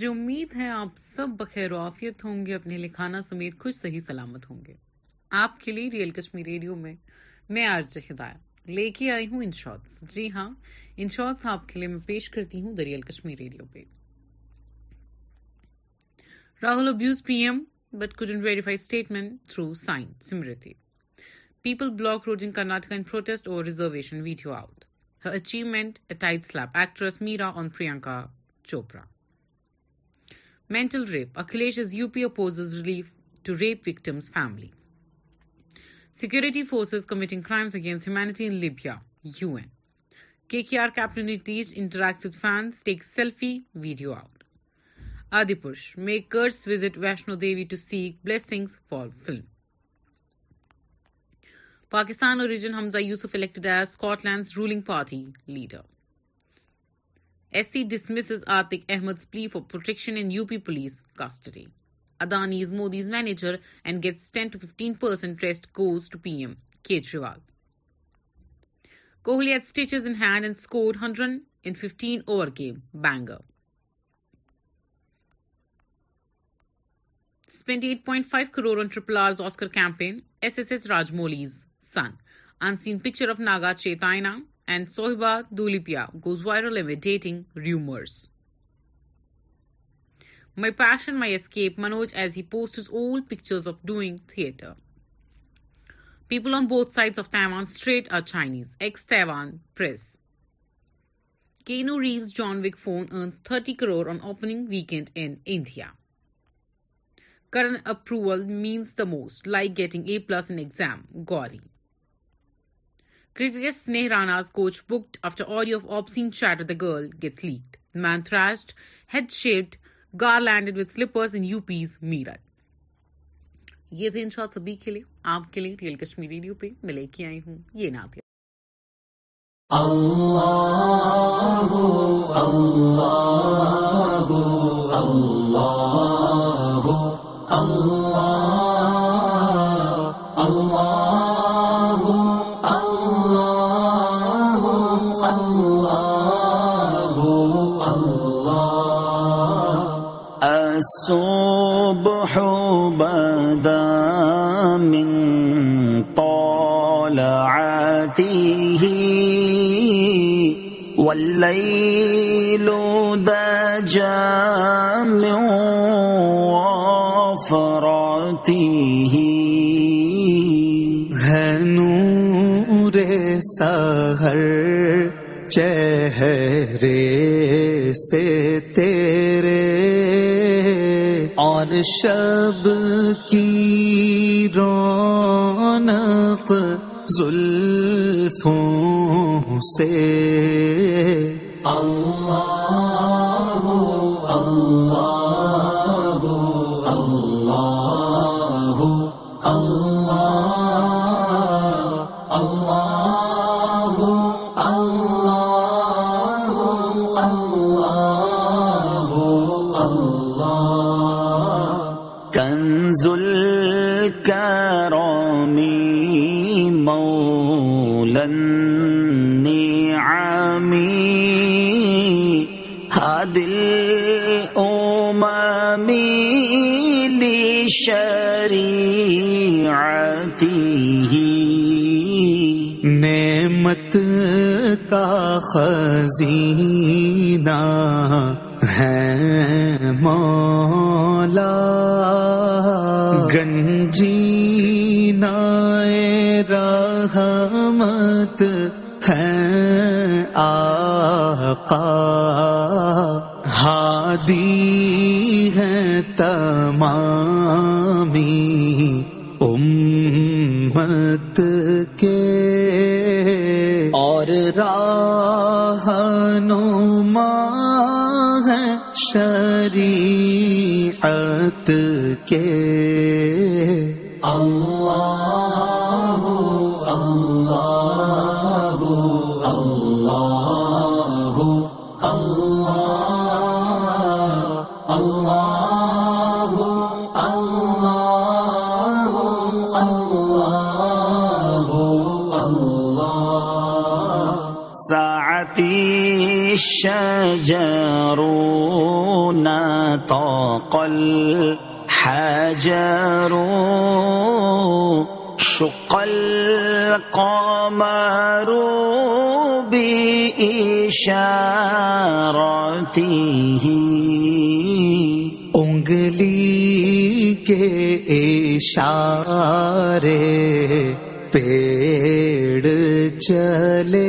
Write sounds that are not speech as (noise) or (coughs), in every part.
مجھے امید ہے آپ سب بخیر و آفیت ہوں گے اپنے لکھانا سمیت خوش صحیح سلامت ہوں گے آپ کے لیے ریئل کشمیر ریڈیو میں میں آج ہدایت لے کے آئی ہوں ان شارٹس جی ہاں ان شارٹس آپ کے لیے میں پیش کرتی ہوں دریال کشمیر ریڈیو پہ Rahul abuses P M but couldn't verify statement through sign Smriti people block road in Karnataka in protest over reservation video out achievement اٹائٹ slip actress Meera on Priyanka Chopra میںکھشم family security فورٹنگ against ہیومیا take selfie video out makers Vaishno Devi to seek blessing for film رولیگ party leader S C dismisses Atiq Ahmed plea for protection in U P police custody Adani is Modi's manager and gets percent ٹریسٹ کوس to P M triple R's Oscar campaign S S Rajamouli's son in seen picture of Naga Chaitanya and Sohiba Dhulipia goes viral amid dating rumors. My passion, my escape, Manoj, as he posts old pictures of doing theatre. People on both sides of Taiwan Strait are Chinese. Ex-Taiwan Press. Keanu Reeves' John Wick phone earned 30 crore on opening weekend in India. Current approval means the most, like getting A+ in exam. Gauri. Critics Sneh Rana's coach booked after audio of obscene chat with the girl gets leaked. man thrashed, head shaved, garlanded with slippers in UP's Meerut. یہ تھے ان شاء سبھی کے لیے آپ کے لیے real Kashmir radio پہ میں لے کے آئی ہوں یہ نعت اللہ اللہ من تلتی ولئی لو د ج فرتی رے سہ چہرے سے تیرے ہر شب کی رونق زلفوں سے اللہ شریعتی نعمت کا خزینہ ہے مولا گنجی نائے رحمت ہے آقا ہادی ہے تمام رحمت کے اور راہ نما ہے شریعت کے جل ہے الحجر شق القمر بإشارته انگلی کے اشارے پیڑ چلے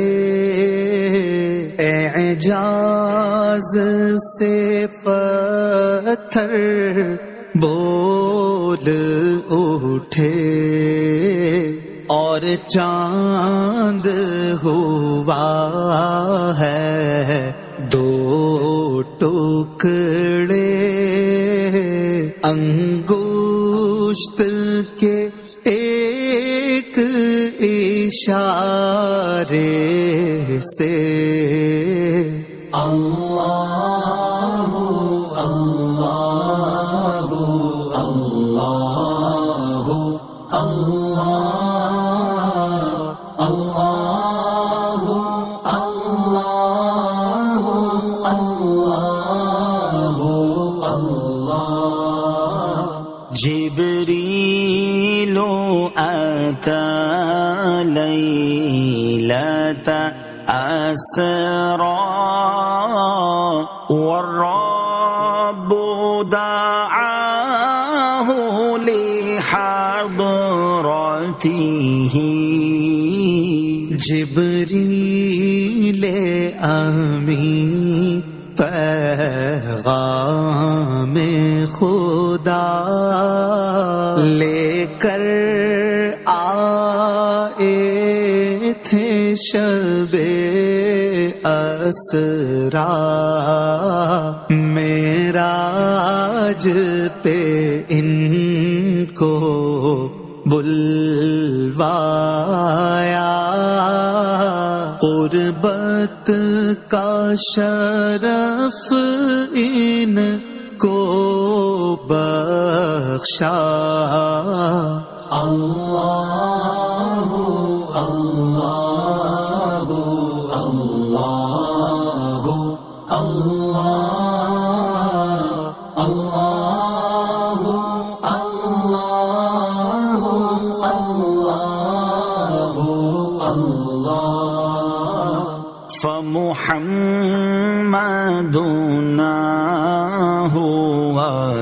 حجاز سے پتھر بول اٹھے اور چاند ہوا ہے دو ٹکڑے انگوشت کے اشارے سے اللہ سر والرب دعاه جبری لے امی پیغام خدا لے کر آ اسرا پہ ان کو بلوایا قربت کا شرف ان کو بخشا اللہ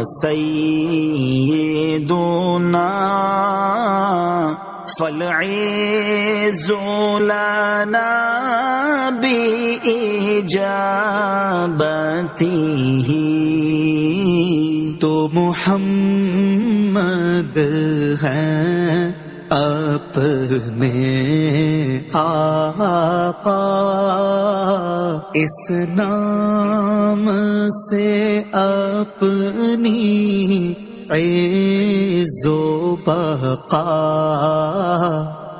سیدنا دون لنا اے تو محمد ہے اپنے آقا اس نام سے اپنی اے زو بقا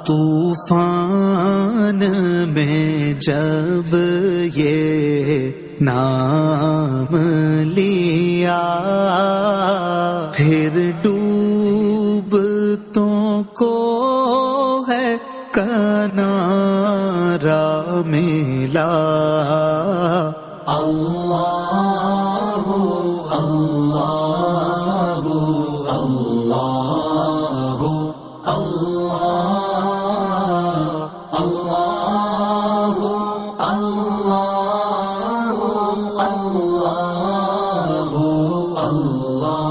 طوفان میں جب یہ نام لیا پھر ڈوب تو کو ہے کہ میں اللہ اللہ اللہ اللہ اللہ اللہ اللہ اللہ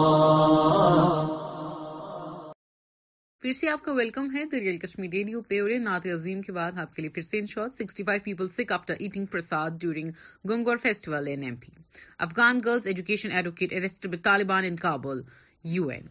پھر سے آپ کا ویلکم ہیں ریل کشمیر ریڈیو پہ اور نات عظیم کے بعد آپ کے لیے پھر سے people sick after eating prasad during Gangaur festival in P Afghan girls education advocate Taliban in Kabul U N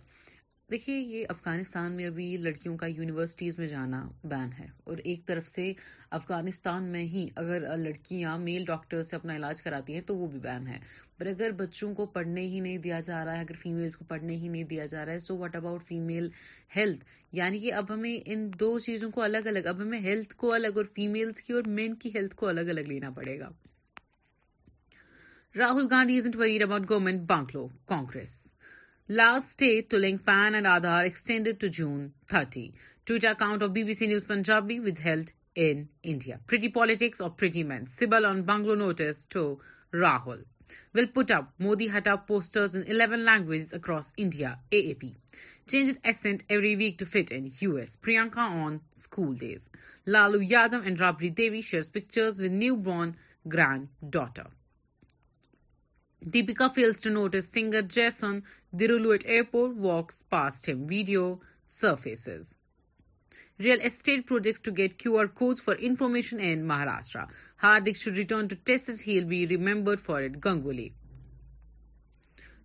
دیکھیے یہ افغانستان میں ابھی لڑکیوں کا یونیورسٹیز میں جانا بین ہے اور ایک طرف سے افغانستان میں ہی اگر لڑکیاں میل ڈاکٹر سے اپنا علاج کراتی ہیں تو وہ بھی بین ہے پر اگر بچوں کو پڑھنے ہی نہیں دیا جا رہا ہے اگر فیمیلز کو پڑھنے ہی نہیں دیا جا رہا ہے so what about female health یعنی کہ اب ہمیں ان دو چیزوں کو الگ الگ اب ہمیں ہیلتھ کو الگ اور فیمیلز کی اور مین کی ہیلتھ کو الگ الگ لینا پڑے گا Rahul Gandhi about government بانکلو Congress Last day, Tulingpan and Aadhar extended to June 30. Twitter account of BBC News Punjabi withheld in India. Pretty politics or pretty men. Sibyl on Banglo notice to Rahul. Will put up Modi Hatao posters in 11 languages across India, AAP. Changed accent every week to fit in US. Priyanka on school days. Lalu Yadav and Rabri Devi shares pictures with newborn granddaughter. Deepika fails to note a singer Jason Derulo at airport video real estate project to get QR codes for information in Maharashtra Hardik show return to test heel be remember for it Ganguly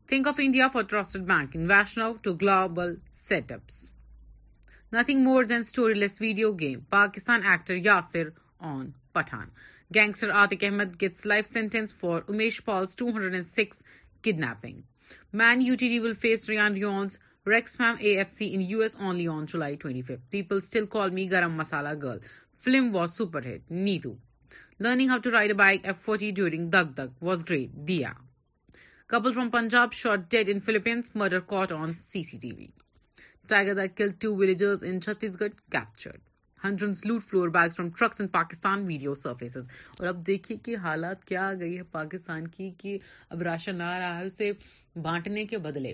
think of India for trusted bank in Vishnu to global set up nothing more than story less video game Pakistan actor Yasir آن پھان Gangster Atik Ahmed gets life sentence for Umesh Paul's 206 kidnapping. Man UTD will face Rian Rions, Rexham AFC in US only on July 25th. People still call me Garam Masala Girl. Film was super hit. Neetu. Learning how to ride a bike F40 during Dag Dag was great. Dia. Couple from Punjab shot dead in Philippines. Murder caught on CCTV. Tiger that killed two villagers in Chhattisgarh captured. Hundreds loot flour bags from trucks in Pakistan video surfaces اور اب دیکھیے کہ حالات کیا آ گئی ہے پاکستان کی کہ اب راشن آ رہا ہے اسے بانٹنے کے بدلے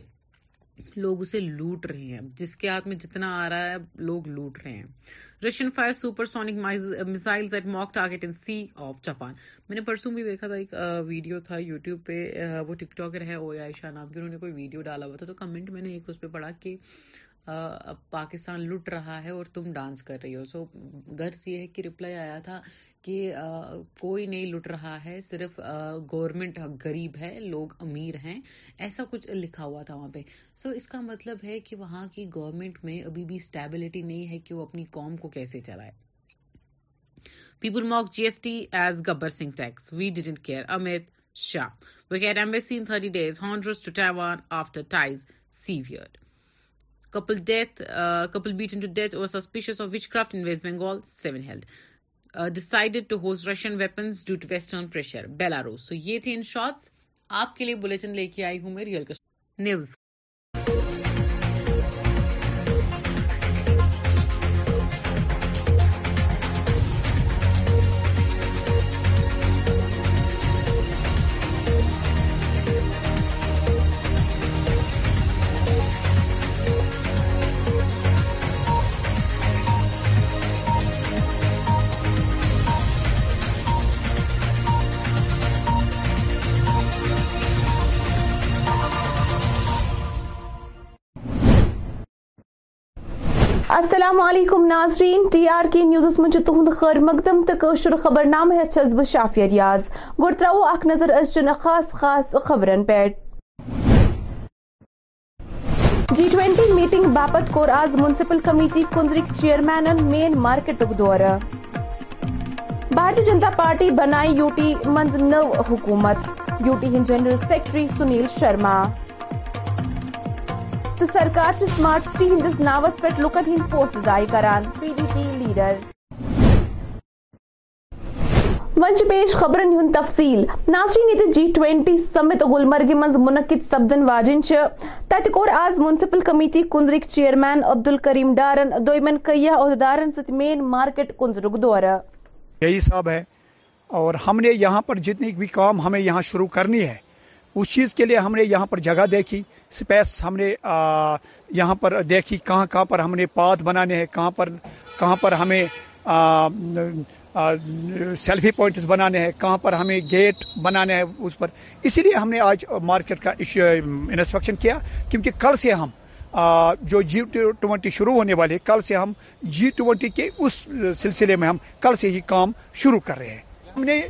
لوگ اسے لوٹ رہے ہیں جس کے ہاتھ میں جتنا آ رہا ہے لوگ لوٹ رہے ہیں Russian fire supersonic missile at mock target in sea of Japan میں نے پرسوں بھی دیکھا تھا ایک ویڈیو تھا یوٹیوب پہ وہ ٹک ٹاکر ہے او آئی شاہ نام کی انہوں نے کوئی ویڈیو ڈالا ہوا تھا تو کمنٹ میں نے ایک اس پہ پڑھا کہ پاکستان لٹ رہا ہے اور تم ڈانس کر رہی ہو سو گرس یہ کہ کہ آیا تھا کوئی نہیں لٹ رہا ہے صرف گورنمنٹ گریب ہے لوگ امیر ہیں ایسا کچھ لکھا ہوا تھا وہاں پہ سو اس کا مطلب ہے کہ وہاں کی گورنمنٹ میں ابھی بھی اسٹیبلٹی نہیں ہے کہ وہ اپنی قوم کو کیسے چلائے people mock G S T as Gabbar Singh tax we didn't care Amit Shah we wait embassy in these Honduras to after ties severe couple death couple بیٹنت over suspicions of witchcraft in West Bengal seven held decided to host Russian weapons D to western pressure Belarus یہ تھے ان shorts آپ کے لیے bulletin لے کے آئی ہوں میں ریئل گسٹ نیوز السلام علیکم ناظرین ٹی آر کے نیوزس تہد خیر مقدم توشر خبر چھس بہ شافیہ ریاض یاز ترو اخ نظر از چن خاص خاص خبرن پہ جی ٹوینٹی میٹنگ باپت کور آز منسپل کمیٹی کندرک چیئرمین مین مارکیٹ دورہ بھارتی جنتا پارٹی بنائی یو ٹی نو حکومت ہند جنرل سیکرٹری سنیل شرما سرکار سٹی ہندس ناوس پہ لوکن ہند پوسٹ کرانچ پیش نیت جی ٹوینٹی سمت گلمرگی من منعقد سبدن واجن چور آز منسپل کمیٹی کنزرک چیئرمین عبد الکریم ڈارن مین مارکیٹ کنزرک دورہ یہی سب ہے اور ہم نے یہاں پر جتنی بھی کام ہمیں یہاں شروع کرنی ہے اس چیز کے لیے ہم نے یہاں پر جگہ دیکھی سپیس ہم نے یہاں پر دیکھی کہاں کہاں پر ہم نے پاتھ بنانے ہیں کہاں پر کہاں پر ہمیں سیلفی پوائنٹس بنانے ہیں کہاں پر ہمیں گیٹ بنانے ہیں اس پر اسی لیے ہم نے آج مارکیٹ کا انسپیکشن کیا کیونکہ کل سے ہم جو جی ٹوینٹی شروع ہونے والے کل سے ہم جی ٹوینٹی کے اس سلسلے میں ہم کل سے ہی کام شروع کر رہے ہیں ہم نے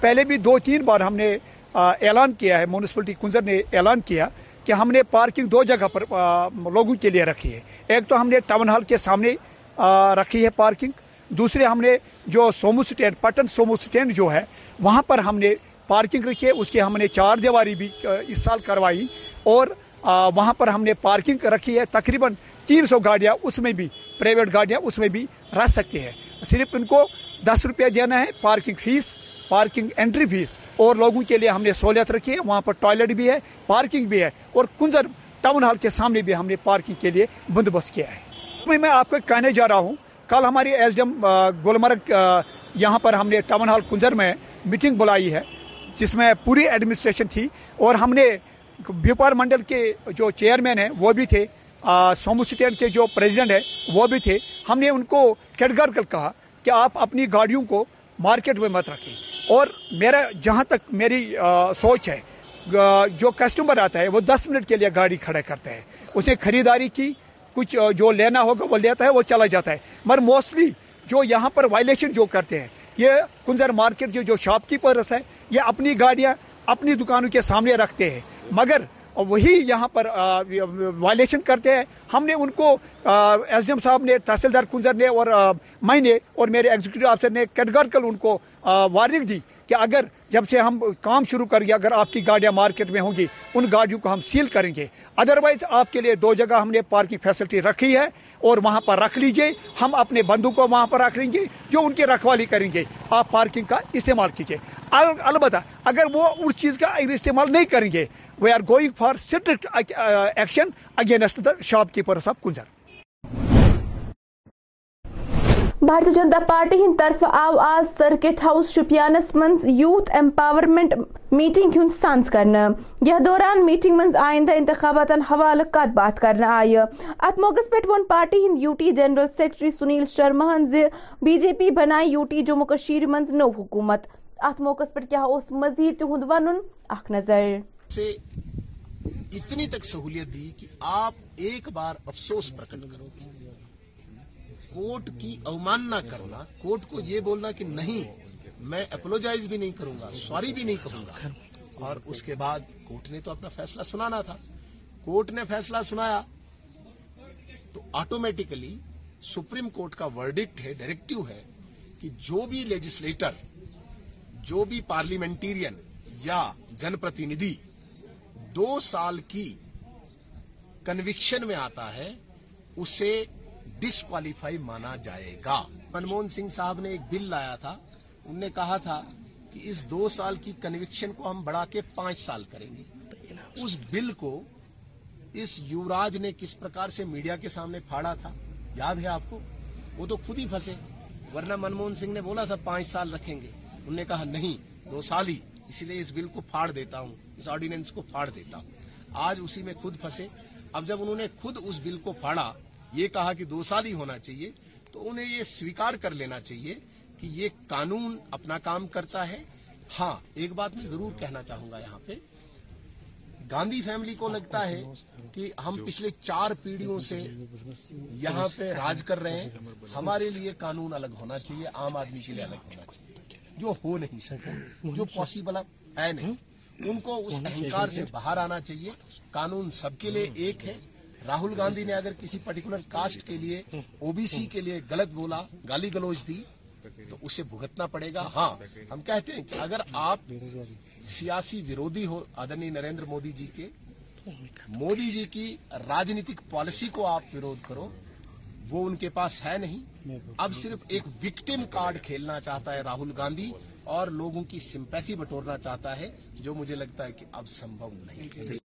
پہلے بھی دو تین بار ہم نے اعلان کیا ہے میونسپلٹی کنزر نے اعلان کیا کہ ہم نے پارکنگ دو جگہ پر لوگوں کے لیے رکھی ہے ایک تو ہم نے ٹاؤن ہال کے سامنے رکھی ہے پارکنگ دوسرے ہم نے جو Sumo stand Pattan Sumo stand جو ہے وہاں پر ہم نے پارکنگ رکھی ہے اس کی ہم نے چار دیواری بھی اس سال کروائی اور وہاں پر ہم نے پارکنگ رکھی ہے تقریباً تین سو گاڑیاں اس میں بھی پرائیویٹ گاڑیاں اس میں بھی رہ سکتی ہے صرف ان کو دس روپیہ دینا ہے parking fee parking entry fee اور لوگوں کے لیے ہم نے سہولت رکھی ہے وہاں پر ٹوائلٹ بھی ہے پارکنگ بھی ہے اور کنزر ٹاؤن ہال کے سامنے بھی ہم نے پارکنگ کے لیے بندوبست کیا ہے میں آپ کو کہنے جا رہا ہوں کل ہماری ایس ڈی ایم گلمرگ یہاں پر ہم نے ٹاؤن ہال کنزر میں میٹنگ بلائی ہے جس میں پوری ایڈمنسٹریشن تھی اور ہم نے بیوپار منڈل کے جو چیئرمین ہیں وہ بھی تھے سومو سٹیٹ کے جو پریزیڈنٹ ہیں وہ بھی تھے ہم نے ان کو کیٹگر کہا کہ آپ اپنی گاڑیوں کو مارکیٹ میں مت رکھیں اور میرا جہاں تک میری سوچ ہے جو کسٹمر آتا ہے وہ دس منٹ کے لیے گاڑی کھڑے کرتا ہے اسے خریداری کی کچھ جو لینا ہوگا وہ لیتا ہے وہ چلا جاتا ہے مگر موسٹلی جو یہاں پر وائلیشن جو کرتے ہیں یہ کنزر مارکیٹ جو شاپ کیپرس ہیں یہ اپنی گاڑیاں اپنی دکانوں کے سامنے رکھتے ہیں مگر وہی یہاں پر وائلیشن کرتے ہیں ہم نے ان کو ایس ڈی ایم صاحب نے تحصیلدار کنجر نے اور میں نے اور میرے ایگزیکٹو آفیسر نے کٹ ان کو وارنگ دی کہ اگر جب سے ہم کام شروع کر گیا اگر آپ کی گاڑیاں مارکیٹ میں ہوں گی ان گاڑیوں کو ہم سیل کریں گے ادر وائز آپ کے لیے دو جگہ ہم نے پارکنگ فیسلٹی رکھی ہے اور وہاں پر رکھ لیجئے ہم اپنے بندو کو وہاں پر رکھ لیں گے جو ان کی رکھوالی کریں گے آپ پارکنگ کا استعمال کیجیے البتہ اگر وہ اس چیز کا استعمال نہیں کریں گے we are going for strict action against shopkeepers of گنجر Bharatiya Janata party ہند طرف آو آز سرکٹ ہاؤس شپیانس منز یوتھ ایمپاورمنٹ میٹنگ سانس کرنا دوران میٹنگ منز آئندہ انتخابات حوالہ کت بات کرنا آئی ات موقع پہ پارٹی ہند U T general secretary Sunil Sharma زی بی جے پی بنائے یو ٹی جموں منز نو حکومت ات موقع پہ اس مزید تہد ون اخ نظر اتنی تک سہولیت دی کہ آپ ایک بار افسوس پرکٹ کرو کوٹ اومان نہ کرنا کوٹ کو یہ بولنا کہ نہیں میں اپلوجائز بھی نہیں کروں گا سوری بھی نہیں کروں گا اور اس کے بعد کوٹ نے تو اپنا فیصلہ سنانا تھا کوٹ نے فیصلہ سنایا تو آٹومیٹیکلی سپریم کورٹ کا ورڈکٹ ہے ڈائریکٹو ہے کہ جو بھی لیجسلیٹر جو بھی پارلیمنٹیرین یا جن پرتیندھی دو سال کی کنوکشن میں آتا ہے اسے ڈسکوالیفائی مانا جائے گا منموہن سنگھ صاحب نے ایک بل لایا تھا انہوں نے کہا تھا کہ اس دو سال کی کنوکشن کو ہم بڑھا کے پانچ سال کریں گے اس بل کو اس یوراج نے کس پرکار سے میڈیا کے سامنے پھاڑا تھا یاد ہے آپ کو وہ تو خود ہی پھنسے ورنہ منموہن سنگھ نے بولا تھا پانچ سال رکھیں گے انہوں نے کہا نہیں دو سال ہی اسی لیے اس بل کو پھاڑ دیتا ہوں اس آرڈیننس کو پھاڑ دیتا ہوں آج اسی میں خود پھنسے اب جب انہوں نے خود اس بل کو پھاڑا یہ کہا کہ دو سال ہی ہونا چاہیے تو انہیں یہ سویکار کر لینا چاہیے کہ یہ قانون اپنا کام کرتا ہے ہاں ایک بات میں ضرور کہنا چاہوں گا یہاں پہ گاندھی فیملی کو لگتا ہے کہ ہم پچھلے چار پیڑھیوں سے یہاں پہ راج کر رہے ہیں ہمارے لیے قانون الگ ہونا چاہیے عام آدمی کے لیے الگ ہونا چاہیے جو ہو نہیں سکے جو پاسبل ہے نہیں ان کو اس اہنکار سے باہر آنا چاہیے قانون سب کے لیے ایک ہے راہل گاندھی نے اگر کسی پرٹیکولر کاسٹ کے لیے او بی سی کے لیے غلط بولا گالی گلوچ دی تو اسے بھگتنا پڑے گا ہاں ہم کہتے ہیں کہ اگر آپ سیاسی ویرودی ہو آدرنی نریندر مودی جی کے مودی جی کی راجنیتک پالیسی کو آپ ورود کرو وہ ان کے پاس ہے نہیں اب صرف ایک وکٹم کارڈ کھیلنا چاہتا ہے راہل گاندھی اور لوگوں کی سمپیتھی بٹورنا چاہتا ہے جو مجھے لگتا ہے کہ اب سمبھو نہیں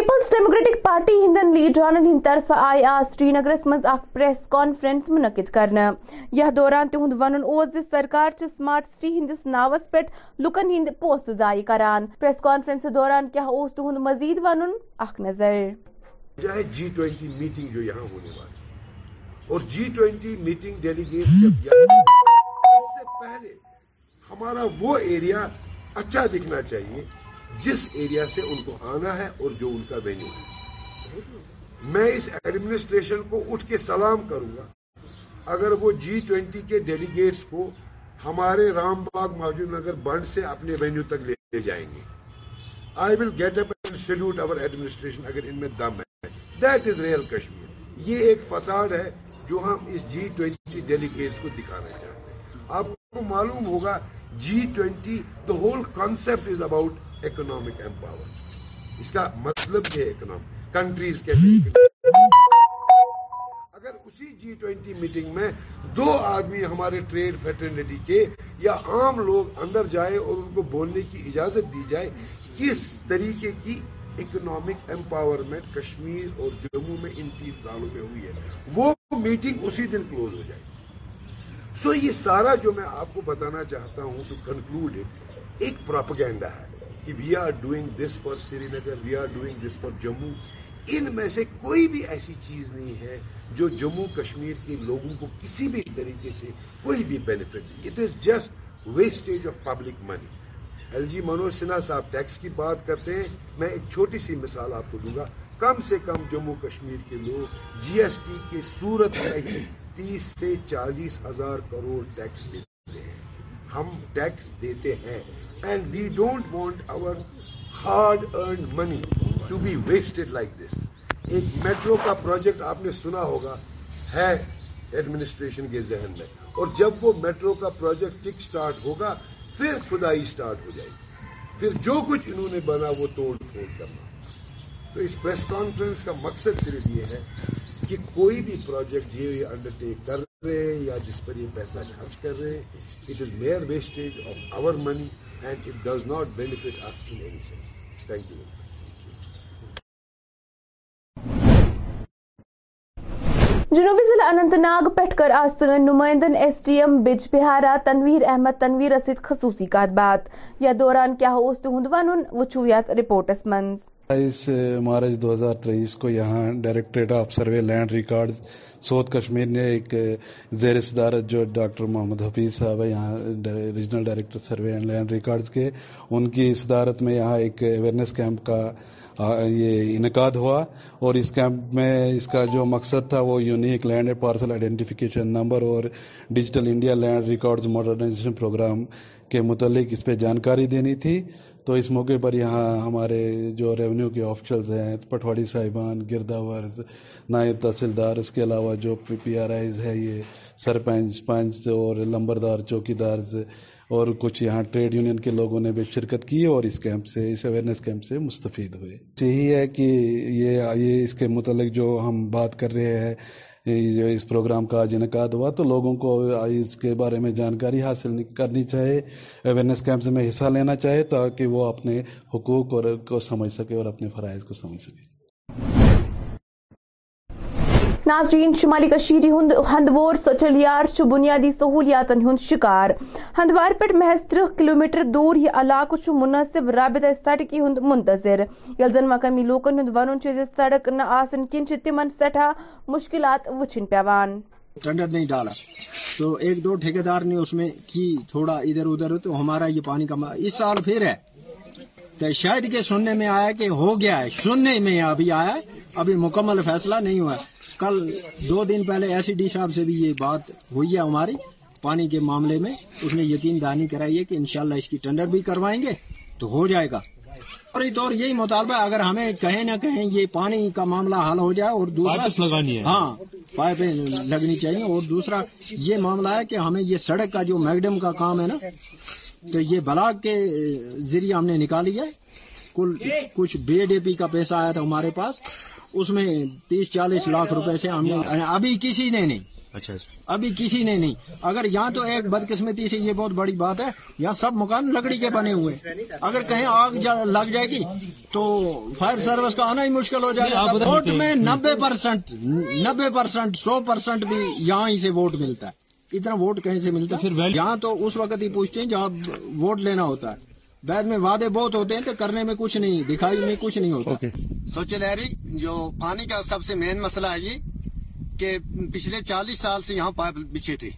پیپلز ڈیموکریٹک پارٹی ہندن لیڈرانن ہند طرف آئی آز سری نگرس مز اخ پریس کانفرنس منعقد کرنا یہ دوران تہد ونن اوز سرکار چ سمارٹ سٹی ہندس ناوس پہ لکن ہند پوس ضائع کران پریس کانفرنس دوران کیا اس تہد مزید ونن اخ نظر جائے جی ٹوینٹی میٹنگ جو یہاں ہونے والی اور جی ٹوینٹی میٹنگ ڈیلیگیٹ جب اس سے پہلے ہمارا وہ ایریا اچھا دکھنا چاہیے جس ایریا سے ان کو آنا ہے اور جو ان کا وینیو ہے میں اس ایڈمنسٹریشن کو اٹھ کے سلام کروں گا اگر وہ جی ٹوینٹی کے ڈیلیگیٹس کو ہمارے رام باغ موجود نگر بنڈ سے اپنے وینیو تک لے جائیں گے آئی ول گیٹ اپ ان میں دم ہے یہ ایک فساد ہے جو ہم اس جی ٹوینٹی ڈیلیگیٹس کو دکھانا چاہتے ہیں آپ کو معلوم ہوگا G twenty the whole concept is about economic empower اس کا مطلب یہ اکنامک کنٹریز کیسے اگر اسی جی ٹوینٹی میٹنگ میں دو آدمی ہمارے ٹریڈ فیٹرنیٹی کے یا عام لوگ اندر جائے اور ان کو بولنے کی اجازت دی جائے کس طریقے کی اکنامک امپاورمنٹ کشمیر اور جموں میں ان تین سالوں میں ہوئی ہے وہ میٹنگ اسی دن کلوز ہو جائے سو یہ سارا جو میں آپ کو بتانا چاہتا ہوں ٹو کنکلوڈ ایک پراپگینڈا ہے کہ we are doing this for Srinagar we are doing this for Jammu ان میں سے کوئی بھی ایسی چیز نہیں ہے جو جموں کشمیر کے لوگوں کو کسی بھی طریقے سے کوئی بھی بینیفٹ نہیں it is just wastage of public money L G Manoj Sinha صاحب ٹیکس کی بات کرتے ہیں میں ایک چھوٹی سی مثال آپ کو دوں گا کم سے کم جموں کشمیر کے لوگ جی ایس ٹی کے میں ہی تیس سے چالیس ہزار کروڑ ٹیکس دیتے ہم ٹیکس دیتے ہیں and we don't want our hard earned money to be wasted like this ایک میٹرو کا پروجیکٹ آپ نے سنا ہوگا ہے ایڈمنسٹریشن کے ذہن میں اور جب وہ میٹرو کا پروجیکٹ ٹک سٹارٹ ہوگا پھر خدائی سٹارٹ ہو جائے گی پھر جو کچھ انہوں نے بنا وہ توڑ پھوڑ کرنا تو اس پریس کانفرنس کا مقصد صرف یہ ہے کہ کوئی بھی پروجیکٹ یہ انڈرٹیک کر رہے ہیں یا جس پر یہ پیسہ خرچ کر رہے ہیں it is mere wastage of our money and it does not benefit us in any sense thank you جنوبی ضلع اننت ناگ پٹھ کر آج سن نمائندن S D M Bijbehara Tanveer Ahmad Tanveer ست خصوصی کات بات یا دوران کیا ہو اس تہ ون وچو یت رپورٹس منز اس مارچ دو ہزار تیئیس کو یہاں directorate of survey land records south Kashmir نے ایک زیر صدارت جو ڈاکٹر محمد حفیظ صاحب ہے یہاں regional director survey and land records کے ان کی صدارت میں یہاں ایک اویئرنیس کیمپ کا یہ انعقاد ہوا اور اس کیمپ میں اس کا جو مقصد تھا وہ unique land parcel identification number اور digital India land records modernisation programme کے متعلق اس پہ جانکاری دینی تھی تو اس موقع پر یہاں ہمارے جو ریونیو کے آفیشلز ہیں پٹھواڑی صاحبان گردہ ورز نائب تحصیلدار اس کے علاوہ جو پی پی آر آئیز ہے یہ سرپنچ پنچ اور لمبردار چوکی دارز اور کچھ یہاں ٹریڈ یونین کے لوگوں نے بھی شرکت کی اور اس کیمپ سے اس اویئرنیس کیمپ سے مستفید ہوئے یہی ہے کہ یہ اس کے متعلق جو ہم بات کر رہے ہیں جو اس پروگرام کا آج انعقاد ہوا تو لوگوں کو اس کے بارے میں جانکاری حاصل کرنی چاہے اویئرنیس کیمپس میں حصہ لینا چاہے تاکہ وہ اپنے حقوق اور کو سمجھ سکے اور اپنے فرائض کو سمجھ سکے ناظرین شمالی کشیری ہند ہندوور چلیار چ بنیادی ہند شکار ہندوار پہ محض ترہ کلومیٹر دور یہ علاقہ چھ مناسب رابطہ سڑکی ہند منتظر یل زن مقامی لوکن ہند ون سڑک نہ آن سے تمن سٹھا مشکلات وچن پیوان ٹینڈر نہیں ڈالا تو ایک دو ٹھیکے دار نے اس میں کی تھوڑا ادھر ادھر تو ہمارا یہ پانی کا اس سال پھر ہے تو شاید کہ سننے میں آیا کہ ہو گیا ہے سننے میں ابھی ابھی آیا مکمل فیصلہ نہیں ہوا کل دو دن پہلے ایس ڈی صاحب سے بھی یہ بات ہوئی ہے ہماری پانی کے معاملے میں اس نے یقین دہانی کرائی ہے کہ انشاءاللہ اس کی ٹینڈر بھی کروائیں گے تو ہو جائے گا اور اس دور یہی مطالبہ ہے اگر ہمیں کہیں نہ کہیں یہ پانی کا معاملہ حل ہو جائے اور دوسرا لگانی ہے ہاں پائپیں لگنی چاہیے اور دوسرا یہ معاملہ ہے کہ ہمیں یہ سڑک کا جو میگڈم کا کام ہے نا تو یہ بلاک کے ذریعے ہم نے نکالی ہے کل کچھ بی ڈی پی کا پیسہ آیا تھا ہمارے پاس اس میں تیس چالیس لاکھ روپے سے یعنی ابھی کسی نے نہیں اچھا،, اچھا ابھی کسی نے نہیں اگر یہاں تو ایک بدقسمتی سے یہ بہت بڑی بات ہے یہاں سب مکان لکڑی کے بنے ہوئے اگر کہیں آگ لگ جائے گی تو فائر سروس کا آنا ہی مشکل ہو جائے گا ووٹ میں نبے پرسینٹ نبے پرسینٹ سو پرسینٹ بھی یہاں ہی سے ووٹ ملتا ہے اتنا ووٹ کہیں سے ملتا ہے یہاں تو اس وقت ہی پوچھتے ہیں جہاں ووٹ لینا ہوتا ہے میں وعدے بہت ہوتے ہیں تو کرنے میں کچھ نہیں دکھائی میں کچھ نہیں ہوتا لہری جو پانی کا سب سے مین مسئلہ ہے یہ کہ پچھلے چالیس سال سے یہاں پائپ بچھے تھے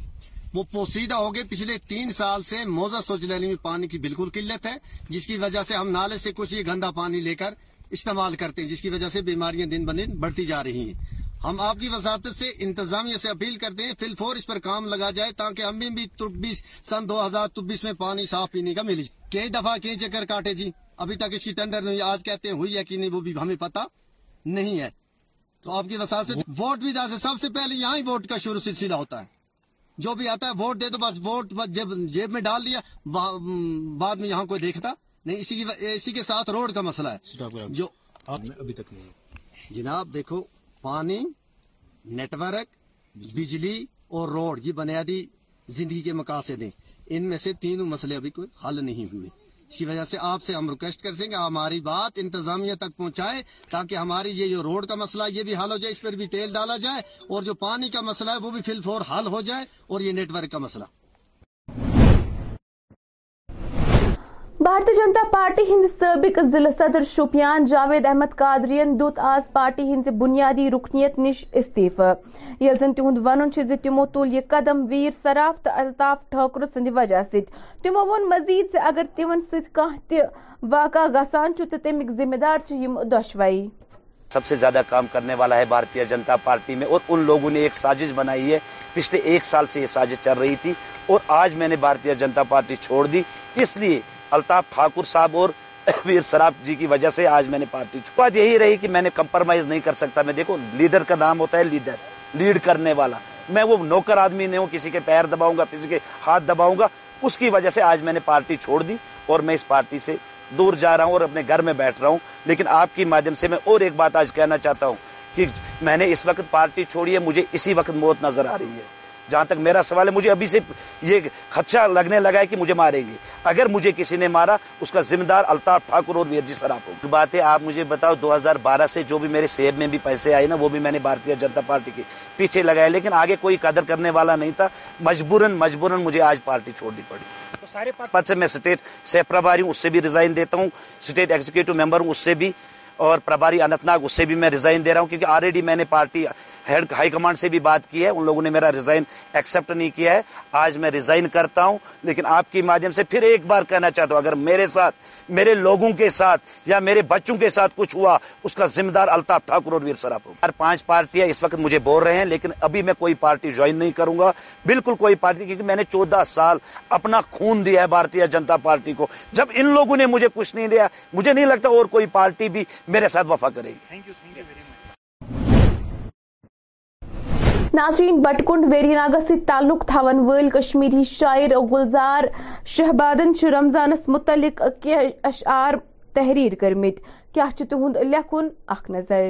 وہ پوسیدہ ہو گئے پچھلے تین سال سے موزہ سوچ لہری میں پانی کی بالکل قلت ہے جس کی وجہ سے ہم نالے سے کچھ یہ گندا پانی لے کر استعمال کرتے ہیں جس کی وجہ سے بیماریاں دن دن بڑھتی جا رہی ہیں ہم آپ کی وزارت سے انتظامیہ سے اپیل کرتے ہیں فل فور اس پر کام لگا جائے تاکہ ہمیں بھی سن دو ہزار میں پانی صاف پینے کا ملے کئی دفعہ کئی چکر کاٹے جی ابھی تک اس کی ٹینڈر نہیں آج کہتے ہیں ہوئی ہے کہ نہیں وہ بھی ہمیں پتا نہیں ہے تو آپ کی سے ووٹ بھی ڈالتے سب سے پہلے یہاں ہی ووٹ کا شروع سلسلہ ہوتا ہے جو بھی آتا ہے ووٹ دے تو بس ووٹ جب جیب میں ڈال دیا بعد میں یہاں کوئی دیکھتا نہیں اسی کے ساتھ روڈ کا مسئلہ ہے جناب دیکھو پانی نیٹورک بجلی اور روڈ یہ بنیادی زندگی کے مقاصد ہیں ان میں سے تینوں مسئلے ابھی کوئی حل نہیں ہوئے اس کی وجہ سے آپ سے ہم ریکویسٹ کر سکیں گے ہماری بات انتظامیہ تک پہنچائے تاکہ ہماری یہ جو روڈ کا مسئلہ یہ بھی حل ہو جائے اس پر بھی تیل ڈالا جائے اور جو پانی کا مسئلہ ہے وہ بھی فی الفور حل ہو جائے اور یہ نیٹ ورک کا مسئلہ بھارتی جنتا پارٹی ہند سابق ضلع صدر شوپیان جاوید احمد قادرین دت آز پارٹی ہند بنیادی رکنیت نش استعفی یل زن تہد ون تمو تل یہ قدم ویر سراف تو الطاف ٹھاکر سند وجہ ست تمو سے اگر تمن سی واقع گسان چھ تمک ذمہ دار چم دشوئی سب سے زیادہ کام کرنے والا ہے بھارتیہ جنتا پارٹی میں اور ان لوگوں نے ایک سازش بنائی ہے پچھلے ایک سال سے یہ سازش چل رہی تھی اور آج میں نے بھارتیہ جنتا پارٹی چھوڑ دی اس لیے الطاف ٹھاکر صاحب اور (coughs) ویر سراب جی کی وجہ سے آج میں نے پارٹی یہی رہی کہ میں نے کمپرمائز نہیں کر سکتا میں دیکھو لیڈر کا نام ہوتا ہے لیڈر لیڈ کرنے والا میں وہ نوکر آدمی نہیں ہوں کسی کے پیر دباؤں گا کسی کے ہاتھ دباؤں گا اس کی وجہ سے آج میں نے پارٹی چھوڑ دی اور میں اس پارٹی سے دور جا رہا ہوں اور اپنے گھر میں بیٹھ رہا ہوں لیکن آپ کی مادھیم سے میں اور ایک بات آج کہنا چاہتا ہوں کہ میں نے اس وقت پارٹی چھوڑی ہے مجھے اسی وقت موت نظر آ رہی ہے جہاں تک میرا سوال ہے مجھے ابھی سے یہ خدشہ لگنے لگا ہے کہ مجھے ماریں گے اگر مجھے کسی نے مارا اس کا ذمہ دار الطاف ٹھاکر اور ویرجی سراف ہوگا بات ہے آپ مجھے بتاؤ دو ہزار بارہ سے جو بھی میرے سیب میں بھی پیسے آئے نا وہ بھی میں نے بھارتیہ جنتا پارٹی کے پیچھے لگائے لیکن آگے کوئی قدر کرنے والا نہیں تھا مجبوراً مجبوراً مجھے آج پارٹی چھوڑنی پڑی پد سے میں اسٹیٹ سہ پرباری ہوں اس سے بھی ریزائن دیتا ہوں اسٹیٹ ایگزیکٹو ممبر ہوں اس سے بھی اور پرباری اننت ناگ اس سے بھی میں ریزائن دے رہا ہوں کیونکہ آلریڈی میں نے پارٹی ہیڈ ہائی کمانڈ سے بھی بات کی ہے ان لوگوں نے میرا ریزائن ریزائن نہیں کیا ہے آج میں کرتا ہوں لیکن آپ کی سے پھر ایک بار کہنا چاہتا ہوں اگر میرے میرے ساتھ لوگوں کے ساتھ ساتھ یا میرے بچوں کے کچھ ہوا اس کا ذمہ دار الطاف ٹھاکر اور ویر سراپ پارٹیاں اس وقت مجھے بول رہے ہیں لیکن ابھی میں کوئی پارٹی جوائن نہیں کروں گا بالکل کوئی پارٹی کیونکہ میں نے چودہ سال اپنا خون دیا ہے بھارتیہ جنتا پارٹی کو جب ان لوگوں نے مجھے کچھ نہیں دیا مجھے نہیں لگتا اور کوئی پارٹی بھی میرے ساتھ وفا کرے گی ناظرین بٹکنڈ ویری ناگس سے تعلق تھون ول کشمیری شاعر گلزار شہبادن رمضانس متعلق کی اشعار تحریر کرمت کیا تہد لکھن اخ نظر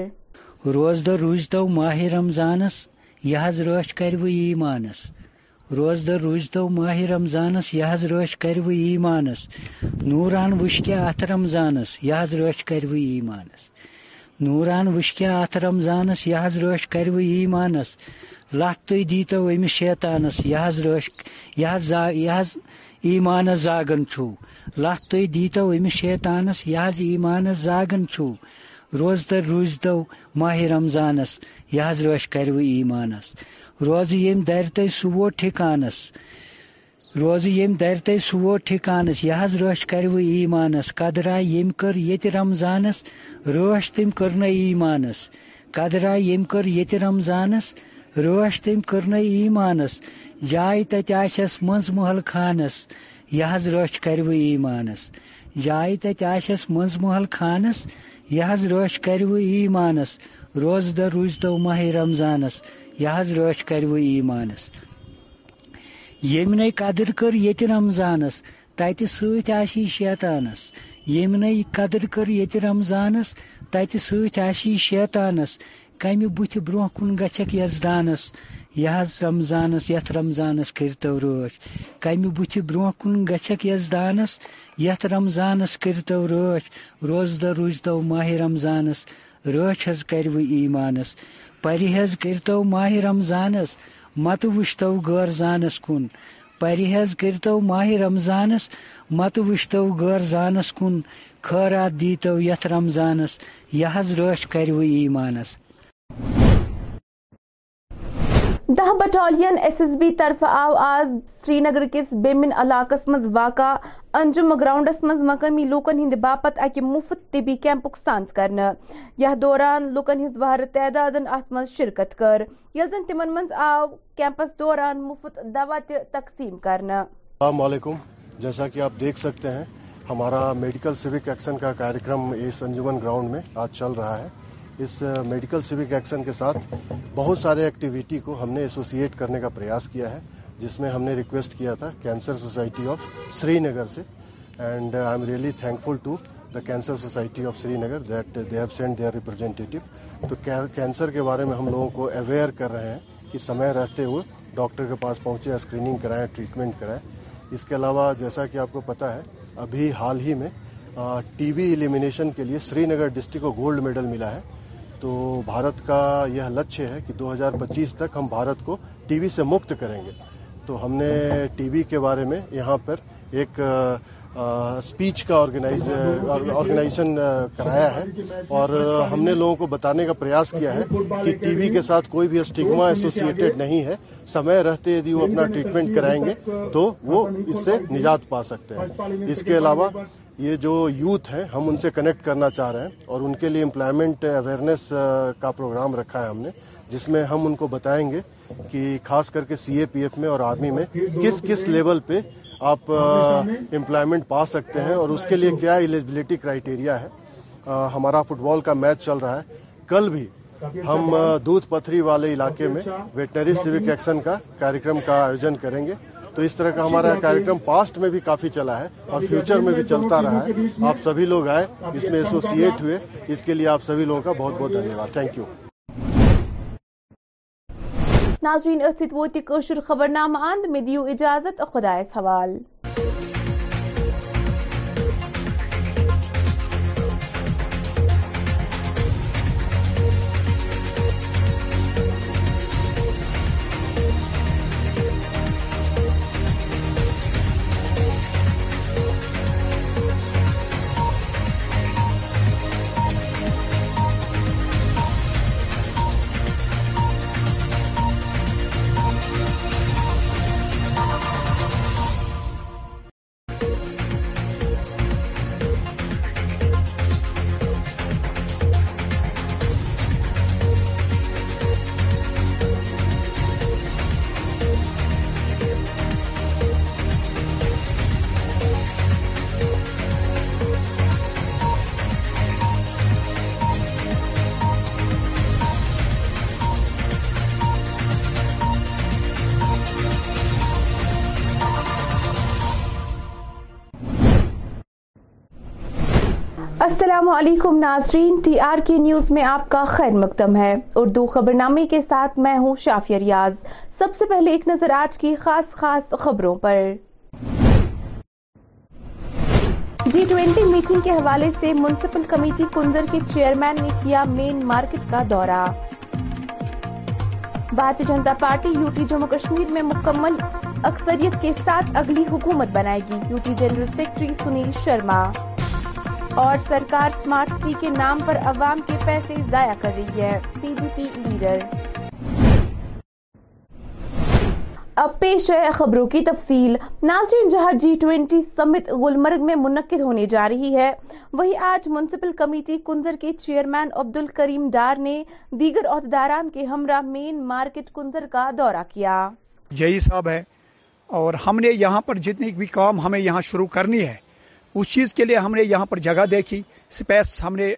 روز دہ روز تو ماہ رمضانس یہ حض رش کرو ایمانس روز دہ روز تو ماہ رمضانس یہ حض رش کرو ایمانس نوران وشکہ اتھ رمضانس یہ حض رش کرو ایمانس نوران وشک ات رمضانس یہ راش کرو ایمانس لت تیتو امس شیطانس یہ راش یہ ایمان زاگن لت تیتو امس شیطانس یہ ایمانہ زا روزت روزتو ماہ رمضانس یہ راش کرو ایمانس روز یم در تو سو ٹھکانس روز تی سو ٹھکانس یہ رش کر قدرا یم کر یہ رمضانس روش تم قدرا یم کر یہ رمضانس روش تم کئی ای جائے تت آس مز محل خانس یہ روش کرو ای جائے تت آس مز محل خانس یہ روش کرو ای مانس روز دہ روزتو ماہ رمضانس یہ روش کرو ای یم نئی قدر کرمضانس تتہ سی شیطانس نئی قدر کرمضانس تتہ سی شیطانس کمہِ برونٛہہ کُن گژھکھ یزدانس یہِ حظ رمضانس یتھ رمضانس کٔرتو رٲچھ کمہِ كر برونٛہہ کُن گژھکھ یزدانس یتھ رمضانس کٔرتو رٲچھ روزدہ روٗزتو ماہِ رمضانس رٲچھ حظ کر ایمانس پرہیز کٔرتو ماہِ رمضانس مت وشتو غور زانس کن پرہیز کرو ماہ رمضانس مت وشتو غور زانس کن خیرات دیتو یھ رمضانس یہ راش کرو ایمانس دہ بٹالین ایس ایس بی طرف آو آز سری نگر کس بیمن علاقہ مز واقع انجم گراؤنڈس مز مقامی لوکن ہند باپت اک مفت طبی کیمپک سانس کرنا یا دوران ہز ہزار تعداد ات مز شرکت کر یل تمن مز آو کیمپس دوران مفت دوا تقسیم کرنا السلام علیکم جیسا کہ آپ دیکھ سکتے ہیں ہمارا میڈیکل سیوک ایکشن کا کارکرم اس انجمن گراؤنڈ میں آج چل رہا ہے اس میڈیکل سیوک ایکشن کے ساتھ بہت سارے ایکٹیویٹی کو ہم نے ایسوسیٹ کرنے کا پریاس کیا ہے جس میں ہم نے ریکویسٹ کیا تھا cancer society of Srinagar سے and I am really thankful to the cancer society of Srinagar that have send their representative تو کینسر کے بارے میں ہم لوگوں کو اویئر کر رہے ہیں کہ سمے رہتے ہوئے ڈاکٹر کے پاس پہنچے اسکریننگ کرائیں ٹریٹمنٹ کرائیں اس کے علاوہ جیسا کہ آپ کو پتا ہے ابھی حال ہی میں ٹی بی ایلیمنیشن کے لیے سری نگر ڈسٹرک کو گولڈ میڈل ملا ہے تو بھارت کا یہ لچھ ہے کہ دو ہزار پچیس تک ہم بھارت کو ٹی وی سے مکت کریں گے تو ہم نے ٹی وی کے بارے میں یہاں پر ایک اسپیچ کا آرگنائز آرگنائزیشن کرایا ہے اور ہم نے لوگوں کو بتانے کا پریاس کیا ہے کہ ٹی وی کے ساتھ کوئی بھی اسٹگما ایسوسیٹیڈ نہیں ہے سمے رہتے یدی وہ اپنا ٹریٹمنٹ کرائیں گے تو وہ اس سے نجات پا سکتے ہیں اس کے علاوہ یہ جو یوتھ ہے ہم ان سے کنیکٹ کرنا چاہ رہے ہیں اور ان کے لیے امپلائمنٹ اویئرنیس کا پروگرام رکھا ہے ہم نے جس میں ہم ان کو بتائیں گے کہ خاص کر کے سی اے پی ایف میں اور آرمی میں کس کس لیول پہ آپ امپلائمنٹ پا سکتے ہیں اور اس کے لیے کیا ایلیجبلٹی کرائیٹیریا ہے ہمارا فٹ بال کا میچ چل رہا ہے کل بھی ہم دودھ پتھری والے علاقے میں ویٹنری سیوک ایکشن کا کاریہ کا آیوجن کریں گے تو اس طرح کا ہمارا کارکرم پاسٹ میں بھی کافی چلا ہے اور فیوچر میں بھی چلتا رہا ہے آپ سبھی لوگ آئے اس میں ایسوسیٹ ہوئے اس کے لیے آپ سبھی لوگوں کا بہت بہت دھنیہ واد تھینک یو ناظرین نازرینش خبر نامہ اند میں دیو اجازت اور خدا سوال علیکم ناظرین ٹی آر کے نیوز میں آپ کا خیر مقدم ہے اردو خبر نامے کے ساتھ میں ہوں شافی ریاض سب سے پہلے ایک نظر آج کی خاص خاص خبروں پر جی ٹوینٹی میٹنگ کے حوالے سے مونسپل کمیٹی کنزر کے چیئرمین نے کیا مین مارکیٹ کا دورہ بھارتی جنتا پارٹی یوٹی جموں کشمیر میں مکمل اکثریت کے ساتھ اگلی حکومت بنائے گی UT general secretary Sunil Sharma اور سرکار سمارٹ سٹی کے نام پر عوام کے پیسے ضائع کر رہی ہے پی ڈی پی لیڈر اب پیش ہے خبروں کی تفصیل ناظرین جہاں جی ٹوئنٹی سمت گلمرگ میں منعقد ہونے جا رہی ہے وہی آج منسپل کمیٹی کنزر کے چیئرمین عبد الکریم ڈار نے دیگر عہدیداران کے ہمراہ مین مارکیٹ کنزر کا دورہ کیا یہی صاحب ہے اور ہم نے یہاں پر جتنی بھی کام ہمیں یہاں شروع کرنی ہے اس چیز کے لیے ہم نے یہاں پر جگہ دیکھی اسپیس ہم نے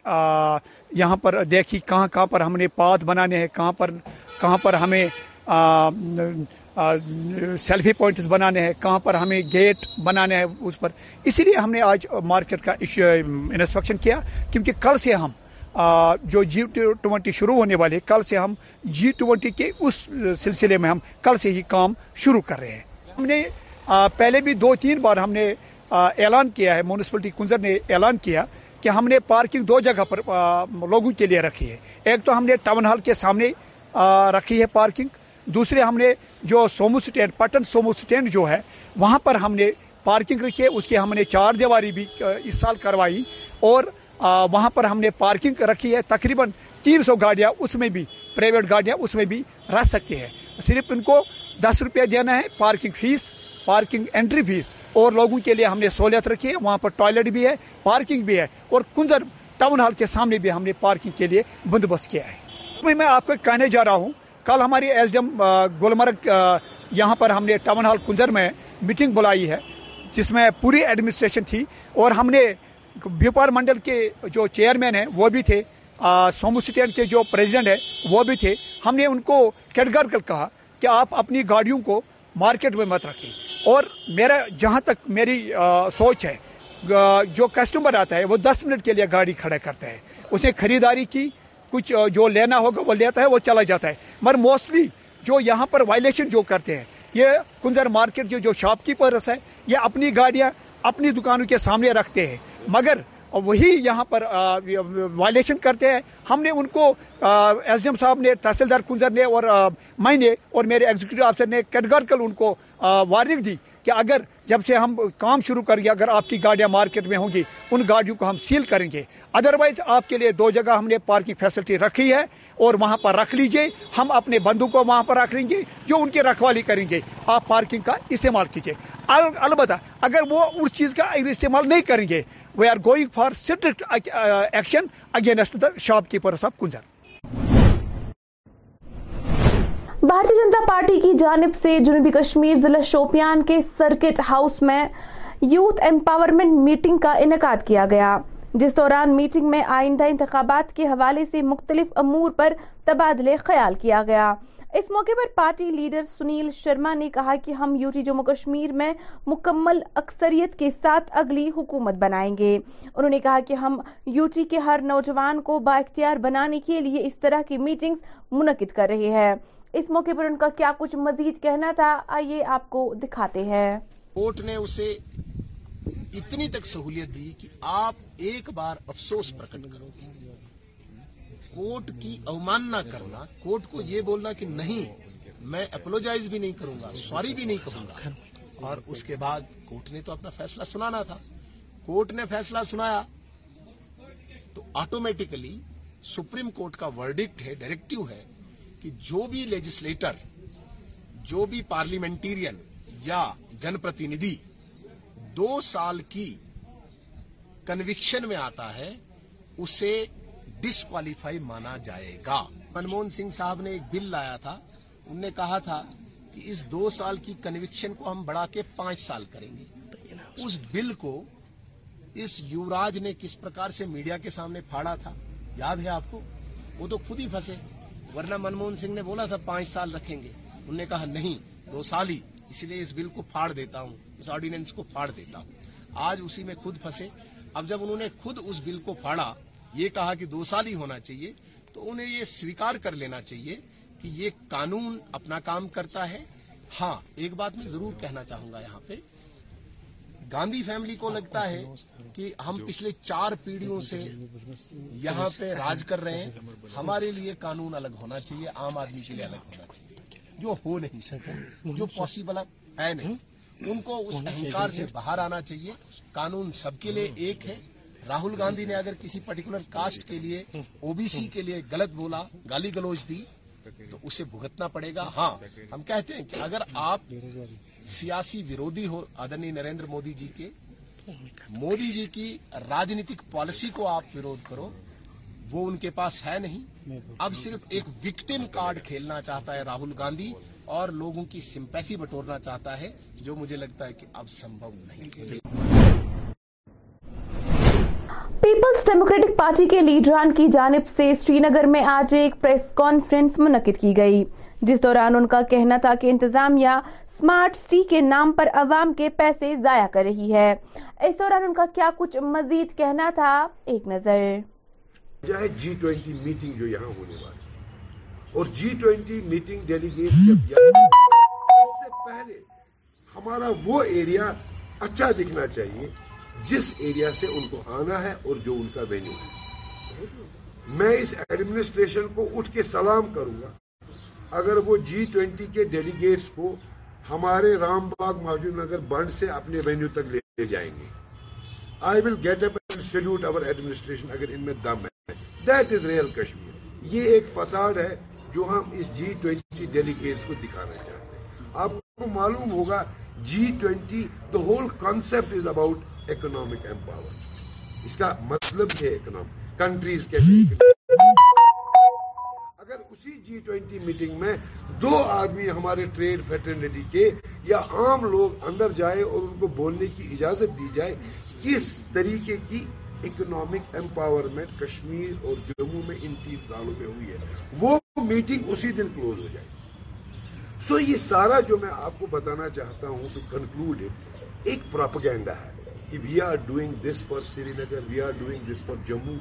یہاں پر دیکھی کہاں کہاں پر ہم نے پاد بنانے ہیں کہاں پر کہاں پر ہمیں سیلفی پوائنٹس بنانے ہیں کہاں پر ہمیں گیٹ بنانے ہیں اس پر ہم نے آج مارکیٹ کا انسپیکشن کیا کیونکہ کل سے ہم جو جی ٹوینٹی شروع ہونے والے کل سے ہم جی ٹوینٹی کے اس سلسلے میں ہم کل سے ہی کام شروع کر رہے ہیں ہم نے پہلے بھی دو تین بار ہم نے اعلان کیا ہے میونسپلٹی کنزر نے اعلان کیا کہ ہم نے پارکنگ دو جگہ پر لوگوں کے لیے رکھی ہے ایک تو ہم نے ٹاؤن ہال کے سامنے رکھی ہے پارکنگ دوسرے ہم نے جو Sumo stand Pattan Sumo stand جو ہے وہاں پر ہم نے پارکنگ رکھی ہے اس کی ہم نے چار دیواری بھی اس سال کروائی اور وہاں پر ہم نے پارکنگ رکھی ہے تقریباً تین سو گاڑیاں اس میں بھی پرائیویٹ گاڑیاں اس میں بھی رہ سکتی ہے صرف ان کو دس روپیہ دینا ہے parking fee parking entry fee اور لوگوں کے لیے ہم نے سہولت رکھی ہے وہاں پر ٹوائلٹ بھی ہے پارکنگ بھی ہے اور کنزر ٹاؤن ہال کے سامنے بھی ہم نے پارکنگ کے لیے بندوبست کیا ہے میں آپ کو کہنے جا رہا ہوں کل ہماری ایس ڈی ایم گلمرگ یہاں پر ہم نے ٹاؤن ہال کنزر میں میٹنگ بلائی ہے جس میں پوری ایڈمنسٹریشن تھی اور ہم نے بیوپار منڈل کے جو چیئرمین ہیں وہ بھی تھے سومو سٹینڈ کے جو پریزیڈنٹ ہے وہ بھی تھے ہم نے ان کو کٹگر کر کہا کہ آپ اپنی گاڑیوں کو مارکیٹ میں مت رکھیں اور میرا جہاں تک میری سوچ ہے جو کسٹمر آتا ہے وہ دس منٹ کے لیے گاڑی کھڑا کرتا ہے اسے خریداری کی کچھ جو لینا ہوگا وہ لیتا ہے وہ چلا جاتا ہے مگر موسٹلی جو یہاں پر وائلیشن جو کرتے ہیں یہ کنزر مارکیٹ جو شاپ کیپرس ہے یہ اپنی گاڑیاں اپنی دکانوں کے سامنے رکھتے ہیں مگر وہی یہاں پر وائلیشن کرتے ہیں ہم نے ان کو ایس ڈی ایم صاحب نے تحصیلدار کنزر نے اور میں نے اور میرے ایگزیکٹو آفسر نے کیٹ کل ان کو وارنگ دی کہ اگر جب سے ہم کام شروع کر گئے اگر آپ کی گاڑیاں مارکیٹ میں ہوں گی ان گاڑیوں کو ہم سیل کریں گے ادر وائز آپ کے لیے دو جگہ ہم نے پارکنگ فیسلٹی رکھی ہے اور وہاں پر رکھ لیجئے ہم اپنے بندوں کو وہاں پر رکھ لیں گے جو ان کی رکھوالی کریں گے آپ پارکنگ کا استعمال کیجیے البتہ اگر وہ اس چیز کا استعمال نہیں کریں گے we are going for strict action against shopkeepers of گنجر Bharatiya Janata party کی جانب سے جنوبی کشمیر ضلع شوپیان کے سرکٹ ہاؤس میں یوتھ امپاورمنٹ میٹنگ کا انعقاد کیا گیا جس دوران میٹنگ میں آئندہ انتخابات کے حوالے سے مختلف امور پر تبادلے خیال کیا گیا اس موقع پر پارٹی لیڈر سنیل شرما نے کہا کہ ہم یوٹی جموں کشمیر میں مکمل اکثریت کے ساتھ اگلی حکومت بنائیں گے انہوں نے کہا کہ ہم یوٹی کے ہر نوجوان کو با اختیار بنانے کے لیے اس طرح کی میٹنگز منعقد کر رہے ہیں اس موقع پر ان کا کیا کچھ مزید کہنا تھا آئیے آپ کو دکھاتے ہیں کوٹ نے اسے اتنی تک سہولیت دی کہ آپ ایک بار افسوس پرکٹ کرو گی کوٹ کی اوماننا کرنا کورٹ کو یہ بولنا کہ نہیں میں اپلوجائز بھی نہیں کروں گا سوری بھی نہیں کروں گا اور اس کے بعد کورٹ نے تو اپنا فیصلہ سنانا تھا کورٹ نے فیصلہ سنایا تو آٹومیٹیکلی سپریم کورٹ کا ورڈکٹ ہے ڈائریکٹو ہے کہ جو بھی لیجسلیٹر جو بھی پارلیمنٹیرین یا جن پرتن دو سال کی کنوکشن میں آتا ہے اسے ڈسکوالیفائی مانا جائے گا منموہن سنگھ صاحب نے ایک بل لایا تھا انہوں نے کہا تھا کہ اس دو سال کی کنوکشن کو ہم بڑھا کے پانچ سال کریں گے اس بل کو اس یوراج نے کس پرکار سے میڈیا کے سامنے پھاڑا تھا یاد ہے آپ کو وہ تو خود ہی پھنسے ورنہ منموہن سنگھ نے بولا تھا پانچ سال رکھیں گے انہوں نے کہا نہیں دو سال ہی اسی لیے اس بل کو پھاڑ دیتا ہوں اس آرڈیننس کو پھاڑ دیتا ہوں آج اسی میں خود پھنسے اب جب انہوں نے خود اس بل کو پھاڑا یہ کہا کہ دو سال ہی ہونا چاہیے تو انہیں یہ سویکار کر لینا چاہیے کہ یہ قانون اپنا کام کرتا ہے ہاں ایک بات میں ضرور کہنا چاہوں گا یہاں پہ گاندھی فیملی کو لگتا ہے کہ ہم پچھلے چار پیڑھیوں سے یہاں پہ راج کر رہے ہیں ہمارے لیے قانون الگ ہونا چاہیے عام آدمی کے لیے الگ ہونا چاہیے جو ہو نہیں جو پاسبل ہے نہیں ان کو اس اہنکار سے باہر آنا چاہیے قانون سب کے لیے ایک ہے راہل گاندھی نے اگر کسی پرٹیکولر کاسٹ کے لیے او بی سی کے لیے غلط بولا گالی گلوچ دی تو اسے بھگتنا پڑے گا ہاں ہم کہتے ہیں کہ اگر آپ سیاسی ہو آدنی نریندر مودی جی کے مودی جی کی راجنیتک پالیسی کو آپ ورود کرو وہ ان کے پاس ہے نہیں اب صرف ایک وکٹم کارڈ کھیلنا چاہتا ہے راہل گاندھی اور لوگوں کی سمپیتھی بٹورنا چاہتا ہے جو مجھے لگتا ہے کہ اب سمبھو نہیں پیپلز ڈیموکریٹک پارٹی کے لیڈران کی جانب سے سری نگر میں آج ایک پریس کانفرنس منعقد کی گئی جس دوران ان کا کہنا تھا کہ انتظامیہ سمارٹ سٹی کے نام پر عوام کے پیسے ضائع کر رہی ہے اس دوران ان کا کیا کچھ مزید کہنا تھا ایک نظر جی ٹوینٹی میٹنگ جو یہاں ہونے والی اور جی ٹوینٹی میٹنگ ڈیلیگیٹ جب اس سے پہلے ہمارا وہ ایریا اچھا دکھنا چاہیے جس ایریا سے ان کو آنا ہے اور جو ان کا وینیو ہے میں اس ایڈمنسٹریشن کو اٹھ کے سلام کروں گا اگر وہ جی ٹوینٹی کے ڈیلیگیٹس کو ہمارے رام باغ ماجو نگر بنڈ سے اپنے وینیو تک لے جائیں گے I will get up and salute over administration اگر ان میں دم ہے دیٹ از ریئل کشمیر یہ ایک فساد ہے جو ہم اس جی ٹوینٹی ڈیلیگیٹس کو دکھانا چاہتے ہیں آپ کو معلوم ہوگا G twenty the whole concept is about economic empower اس کا مطلب یہ اکنامک کنٹریز کیسے اسی جی ٹوینٹی میٹنگ میں دو آدمی ہمارے ٹریڈ فیٹرنیٹی کے یا عام لوگ اندر جائے اور ان کو بولنے کی اجازت دی جائے کس طریقے کی اکنامک امپاورمنٹ کشمیر اور جموں میں ان تین سالوں میں ہوئی ہے وہ میٹنگ اسی دن کلوز ہو جائے سو یہ سارا جو میں آپ کو بتانا چاہتا ہوں کنکلوڈ ایک پراپگینڈا ہے کہ we are doing this for Srinagar we are doing this for Jammu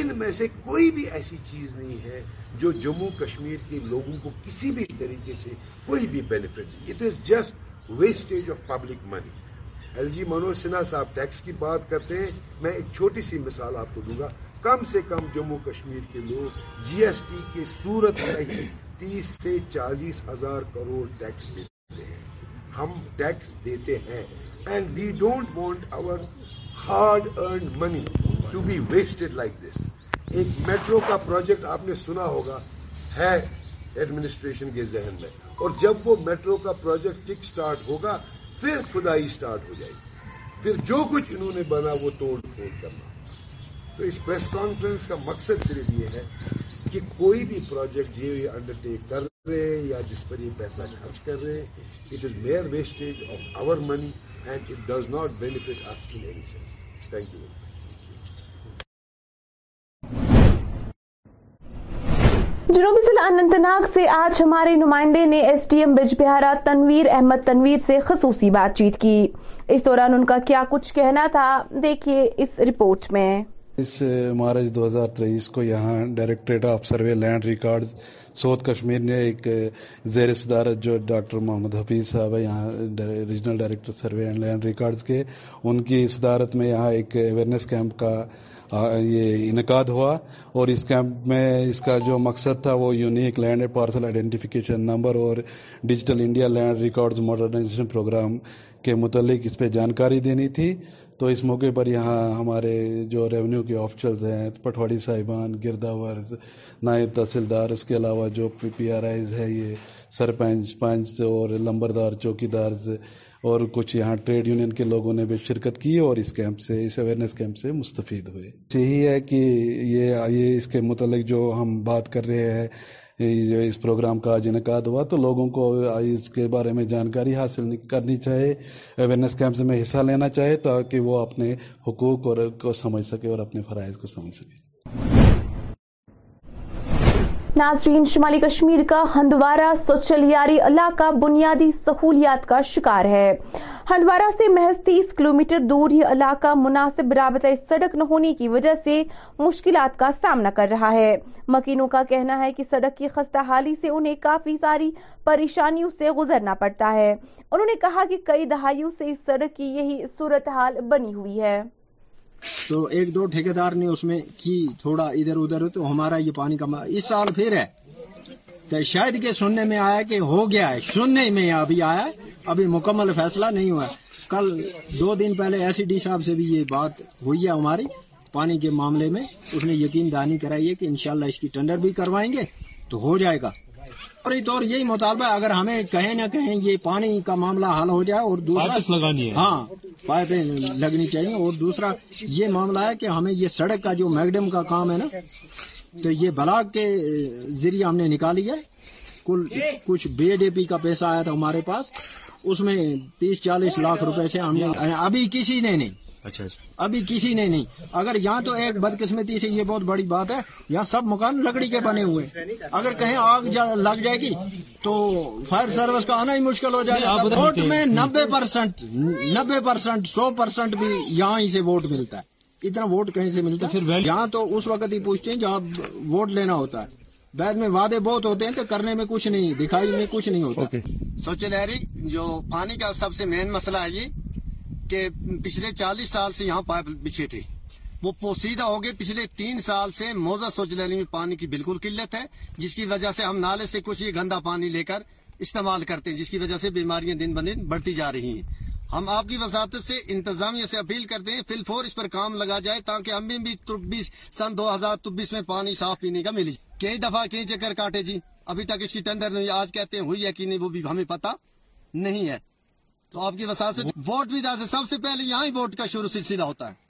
ان میں سے کوئی بھی ایسی چیز نہیں ہے جو جموں کشمیر کے لوگوں کو کسی بھی طریقے سے کوئی بھی benefit it is just wastage of public money L G Manoj Sinha sahab tax کی بات کرتے ہیں میں ایک چھوٹی سی مثال آپ کو دوں گا کم سے کم جموں کشمیر کے لوگ جی ایس ٹی کے صورت میں ہی تیس سے چالیس ہزار کروڑ ٹیکس دیتے ہیں ہم ٹیکس دیتے ہیں and we don't want our hard earned money to be wasted like this ایک میٹرو کا پروجیکٹ آپ نے سنا ہوگا ہے ایڈمنسٹریشن کے ذہن میں اور جب وہ میٹرو کا پروجیکٹ ٹک سٹارٹ ہوگا پھر خدائی سٹارٹ ہو جائے گی پھر جو کچھ انہوں نے بنا وہ توڑ پھوڑ کرنا تو اس پریس کانفرنس کا مقصد صرف یہ ہے کہ کوئی بھی پروجیکٹ جو یہ انڈرٹیک کر رہے ہیں یا جس پر یہ پیسہ خرچ کر رہے ہیں it is mere wastage of our money جنوبی ضلع ناگ سے آج ہمارے نمائندے نے S D M Bijbehara Tanveer Ahmad Tanveer سے خصوصی بات چیت کی اس دوران ان کا کیا کچھ کہنا تھا دیکھیے اس رپورٹ میں اس مارچ دو ہزار تیئیس کو یہاں directorate of survey land records south Kashmir نے ایک زیر صدارت جو ڈاکٹر محمد حفیظ صاحب ہے یہاں regional director survey and land records کے ان کی صدارت میں یہاں ایک اویئرنیس کیمپ کا یہ انعقاد ہوا اور اس کیمپ میں اس کا جو مقصد تھا وہ unique land parcel identification number اور digital India land records modernisation programme کے متعلق اس پہ جانکاری دینی تھی تو اس موقع پر یہاں ہمارے جو ریونیو کے آفشرز ہیں پٹھواڑی صاحبان گردہ ورز نائب تحصیلدار اس کے علاوہ جو پی پی آر آئیز ہے یہ سرپنچ پنچ اور لمبردار چوکی دارز اور کچھ یہاں ٹریڈ یونین کے لوگوں نے بھی شرکت کی اور اس کیمپ سے اس اویئرنیس کیمپ سے مستفید ہوئے ہے کہ یہ اس کے متعلق جو ہم بات کر رہے ہیں اس پروگرام کا آج انعقاد ہوا تو لوگوں کو اس کے بارے میں جانکاری حاصل کرنی چاہیے اویئرنیس کیمپس میں حصہ لینا چاہے تاکہ وہ اپنے حقوق اور کو سمجھ سکے اور اپنے فرائض کو سمجھ سکے ناظرین شمالی کشمیر کا ہندوارہ سوچلیاری علاقہ بنیادی سہولیات کا شکار ہے ہندوارہ سے محض تیس کلومیٹر دور یہ علاقہ مناسب رابطہ سڑک نہ ہونے کی وجہ سے مشکلات کا سامنا کر رہا ہے مکینوں کا کہنا ہے کہ سڑک کی خستہ حالی سے انہیں کافی ساری پریشانیوں سے گزرنا پڑتا ہے انہوں نے کہا کہ کئی دہائیوں سے اس سڑک کی یہی صورتحال بنی ہوئی ہے تو ایک دو دار نے اس میں کی تھوڑا ادھر ادھر تو ہمارا یہ پانی کا اس سال پھر ہے تو شاید کہ سننے میں آیا کہ ہو گیا ہے سننے میں ابھی آیا ابھی مکمل فیصلہ نہیں ہوا ہے کل دو دن پہلے ایس ڈی صاحب سے بھی یہ بات ہوئی ہے ہماری پانی کے معاملے میں اس نے یقین دہانی کرائی ہے کہ انشاءاللہ اس کی ٹینڈر بھی کروائیں گے تو ہو جائے گا اور طور یہی مطالبہ اگر ہمیں کہیں نہ کہیں یہ پانی کا معاملہ حل ہو جائے اور دوسرا لگانی ہے ہاں پائپیں لگنی چاہیے اور دوسرا یہ معاملہ ہے کہ ہمیں یہ سڑک کا جو میگڈم کا کام ہے نا تو یہ بلا کے ذریعہ ہم نے نکالی ہے کل کچھ بی ڈی پی کا پیسہ آیا تھا ہمارے پاس اس میں تیس چالیس لاکھ روپے سے ہم نے ابھی کسی نے نہیں اچھا،, اچھا ابھی کسی نے نہیں اگر یہاں تو ایک بدقسمتی سے یہ بہت بڑی بات ہے یہاں سب مکان لکڑی کے بنے ہوئے اگر کہیں آگ لگ جائے گی تو فائر سروس کا آنا ہی مشکل ہو جائے گا ووٹ میں نبے پرسینٹ نبے پرسینٹ سو پرسینٹ بھی یہاں ہی سے ووٹ ملتا ہے اتنا ووٹ کہیں سے ملتا ہے یہاں تو اس وقت ہی پوچھتے ہیں جہاں ووٹ لینا ہوتا ہے بعد میں وعدے بہت ہوتے ہیں تو کرنے میں کچھ نہیں دکھائی میں کچھ نہیں ہوتا لہری جو پانی کا سب سے مین مسئلہ ہے یہ کہ پچھلے چالیس سال سے یہاں پائپ بچھے تھے وہ پوسیدہ ہو گئے پچھلے تین سال سے موزہ سوچ لہری میں پانی کی بالکل قلت ہے جس کی وجہ سے ہم نالے سے کچھ یہ گندا پانی لے کر استعمال کرتے ہیں جس کی وجہ سے بیماریاں دن دن بڑھتی جا رہی ہیں ہم آپ کی وساطت سے انتظامیہ سے اپیل کرتے ہیں فل فور اس پر کام لگا جائے تاکہ ہم بھی سن دو ہزار تبیس میں پانی صاف پینے کا ملے کئی دفعہ کئی چکر کاٹے جی ابھی تک اس کی ٹینڈر نہیں آج کہتے ہیں ہوئی ہے کہ نہیں وہ بھی ہمیں پتا نہیں ہے تو آپ کی سے ووٹ بھی سب سے پہلے یہاں ہی ووٹ کا شروع سلسلہ ہوتا ہے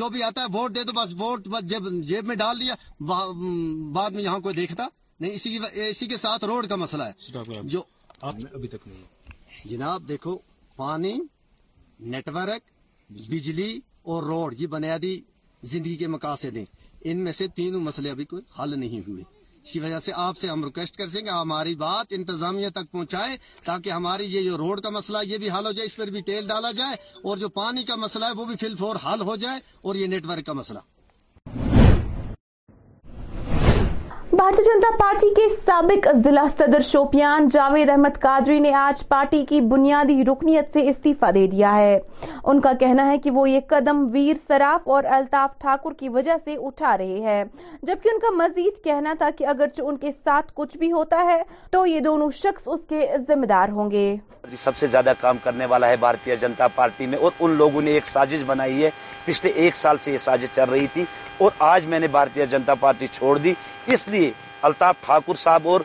جو بھی آتا ہے ووٹ دے تو بس ووٹ جب جیب میں ڈال دیا بعد میں یہاں کوئی دیکھتا نہیں اسی کے ساتھ روڈ کا مسئلہ ہے جناب دیکھو پانی نیٹورک بجلی اور روڈ یہ بنیادی زندگی کے مقاصد ہیں ان میں سے تینوں مسئلے ابھی کوئی حل نہیں ہوئے اس کی وجہ سے آپ سے ہم ریکویسٹ کر سکیں کہ ہماری بات انتظامیہ تک پہنچائیں تاکہ ہماری یہ جو روڈ کا مسئلہ یہ بھی حل ہو جائے اس پر بھی تیل ڈالا جائے اور جو پانی کا مسئلہ ہے وہ بھی فی الفور حل ہو جائے اور یہ نیٹ ورک کا مسئلہ بھارتی جنتا پارٹی کے سابق ضلع صدر شوپیان جاوید احمد قادری نے آج پارٹی کی بنیادی رکنیت سے استعفی دے دیا ہے ان کا کہنا ہے کہ وہ یہ قدم ویر سراف اور الطاف ٹھاکر کی وجہ سے اٹھا رہے ہیں جبکہ ان کا مزید کہنا تھا کہ اگرچہ ان کے ساتھ کچھ بھی ہوتا ہے تو یہ دونوں شخص اس کے ذمہ دار ہوں گے جی، سب سے زیادہ کام کرنے والا ہے بھارتی جنتا پارٹی میں اور ان لوگوں نے ایک سازش بنائی ہے پچھلے ایک سال سے یہ سازش چل رہی تھی اور آج میں نے بھارتی جنتا پارٹی چھوڑ دی اس لیے الطاف ٹھاکر صاحب اور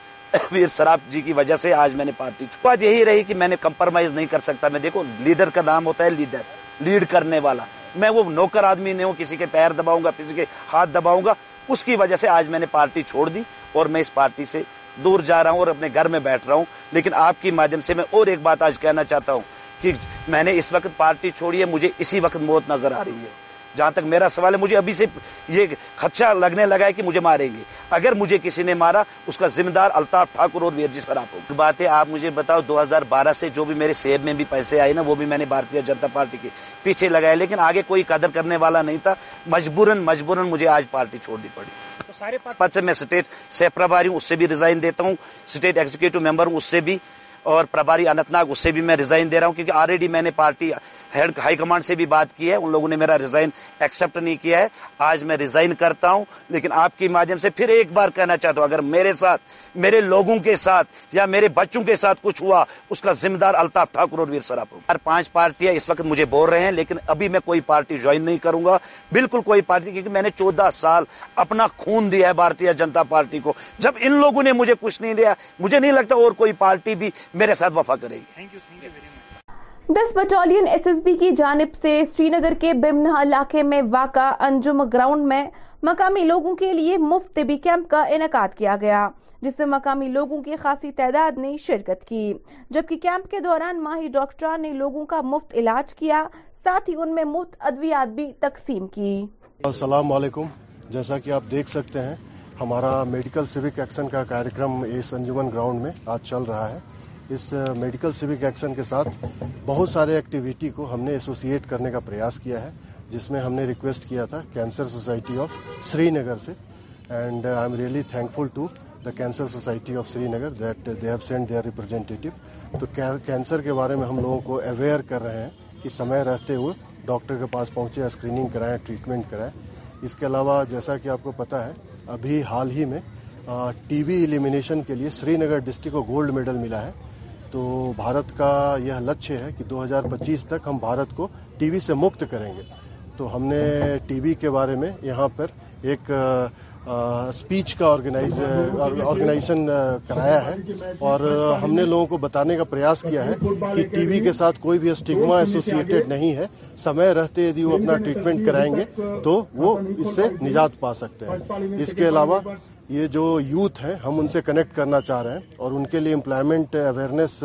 ویر سراب جی کی وجہ سے آج میں نے پارٹی بات یہی رہی کہ میں نے کمپرمائز نہیں کر سکتا میں دیکھو لیڈر کا نام ہوتا ہے لیڈر لیڈ کرنے والا میں وہ نوکر آدمی نہیں ہوں کسی کے پیر دباؤں گا کسی کے ہاتھ دباؤں گا اس کی وجہ سے آج میں نے پارٹی چھوڑ دی اور میں اس پارٹی سے دور جا رہا ہوں اور اپنے گھر میں بیٹھ رہا ہوں لیکن آپ کی مادھیم سے میں اور ایک بات آج کہنا چاہتا ہوں کہ میں نے اس وقت پارٹی چھوڑی ہے مجھے اسی وقت موت نظر آ رہی ہے جہاں تک میرا سوال ہے مجھے ابھی سے یہ خدشہ لگنے لگا ہے کہ مجھے ماریں گے اگر مجھے کسی نے مارا اس کا ذمہ دار الطاف ٹھاکر اور ویرجی سراپ ہو بات ہے آپ مجھے بتاؤ دو ہزار بارہ سے جو بھی میرے سیب میں بھی پیسے آئے نا وہ بھی میں نے بھارتی جنتا پارٹی کے پیچھے لگائے لیکن آگے کوئی قدر کرنے والا نہیں تھا مجبوراً مجبوراً مجھے آج پارٹی چھوڑنی پڑی سارے پد سے میں اسٹیٹ سہ پرباری ہوں اس سے بھی ریزائن دیتا ہوں اسٹیٹ ایگزیکٹو ممبر ہوں اس سے بھی اور پرباری انت ناگ اس سے بھی میں ریزائن دے رہا ہوں کیونکہ آلریڈی میں نے پارٹی ہیڈ ہائی کمانڈ سے بھی بات کی ہے ان لوگوں نے میرا ریزائن ایکسپٹ نہیں کیا ہے آج میں ریزائن کرتا ہوں لیکن آپ کے مادھیم سے پھر ایک بار کہنا چاہتا ہوں اگر میرے میرے ساتھ ساتھ لوگوں کے یا میرے بچوں کے ساتھ کچھ ہوا اس کا ذمہ دار الطاف ٹھاکر اور ویر پانچ پارٹی اس وقت مجھے بول رہے ہیں لیکن ابھی میں کوئی پارٹی جوائن نہیں کروں گا بالکل کوئی پارٹی کیونکہ میں نے چودہ سال اپنا خون دیا ہے بھارتی جنتا پارٹی کو جب ان لوگوں نے مجھے کچھ نہیں دیا مجھے نہیں لگتا اور کوئی پارٹی بھی میرے ساتھ وفا کرے گی دس بٹالین ایس ایس بی کی جانب سے سری نگر کے بمنہ علاقے میں واقع انجم گراؤنڈ میں مقامی لوگوں کے لیے مفت طبی کیمپ کا انعقاد کیا گیا جس میں مقامی لوگوں کی خاصی تعداد نے شرکت کی جبکہ کیمپ کے دوران ماہی ڈاکٹران نے لوگوں کا مفت علاج کیا ساتھ ہی ان میں مفت ادویات بھی تقسیم کی السلام علیکم جیسا کہ آپ دیکھ سکتے ہیں ہمارا میڈیکل سیوک ایکشن کا کارکرم اس انجمن گراؤنڈ میں آج چل رہا ہے اس میڈیکل سیوک ایکشن کے ساتھ بہت سارے ایکٹیویٹی کو ہم نے ایسوسیٹ کرنے کا پریاس کیا ہے جس میں ہم نے ریکویسٹ کیا تھا cancer society of Srinagar سے and I am really thankful to the cancer society of Srinagar that they have send their representative تو کینسر کے بارے میں ہم لوگوں کو اویئر کر رہے ہیں کہ سمے رہتے ہوئے ڈاکٹر کے پاس پہنچے اسکریننگ کرائیں ٹریٹمنٹ کرائیں اس کے علاوہ جیسا کہ آپ کو پتا ہے ابھی حال ہی میں ٹی وی ایلیمینیشن کے لیے سری نگر ڈسٹک کو گولڈ میڈل ملا ہے تو بھارت کا یہ لک ہے کہ دو ہزار پچیس تک ہم بھارت کو ٹی وی سے مکت کریں گے تو ہم نے ٹی وی کے بارے میں یہاں پر ایک اسپیچ کا آرگنائزیشن کرایا ہے اور ہم نے لوگوں کو بتانے کا پریاس کیا ہے کہ ٹی وی کے ساتھ کوئی بھی اسٹیگما ایسوسیٹیڈ نہیں ہے سمے رہتے یدی وہ اپنا ٹریٹمنٹ کرائیں گے تو وہ اس سے نجات پا سکتے ہیں اس کے علاوہ یہ جو یوتھ ہیں ہم ان سے کنیکٹ کرنا چاہ رہے ہیں اور ان کے لیے امپلائمنٹ اویئرنیس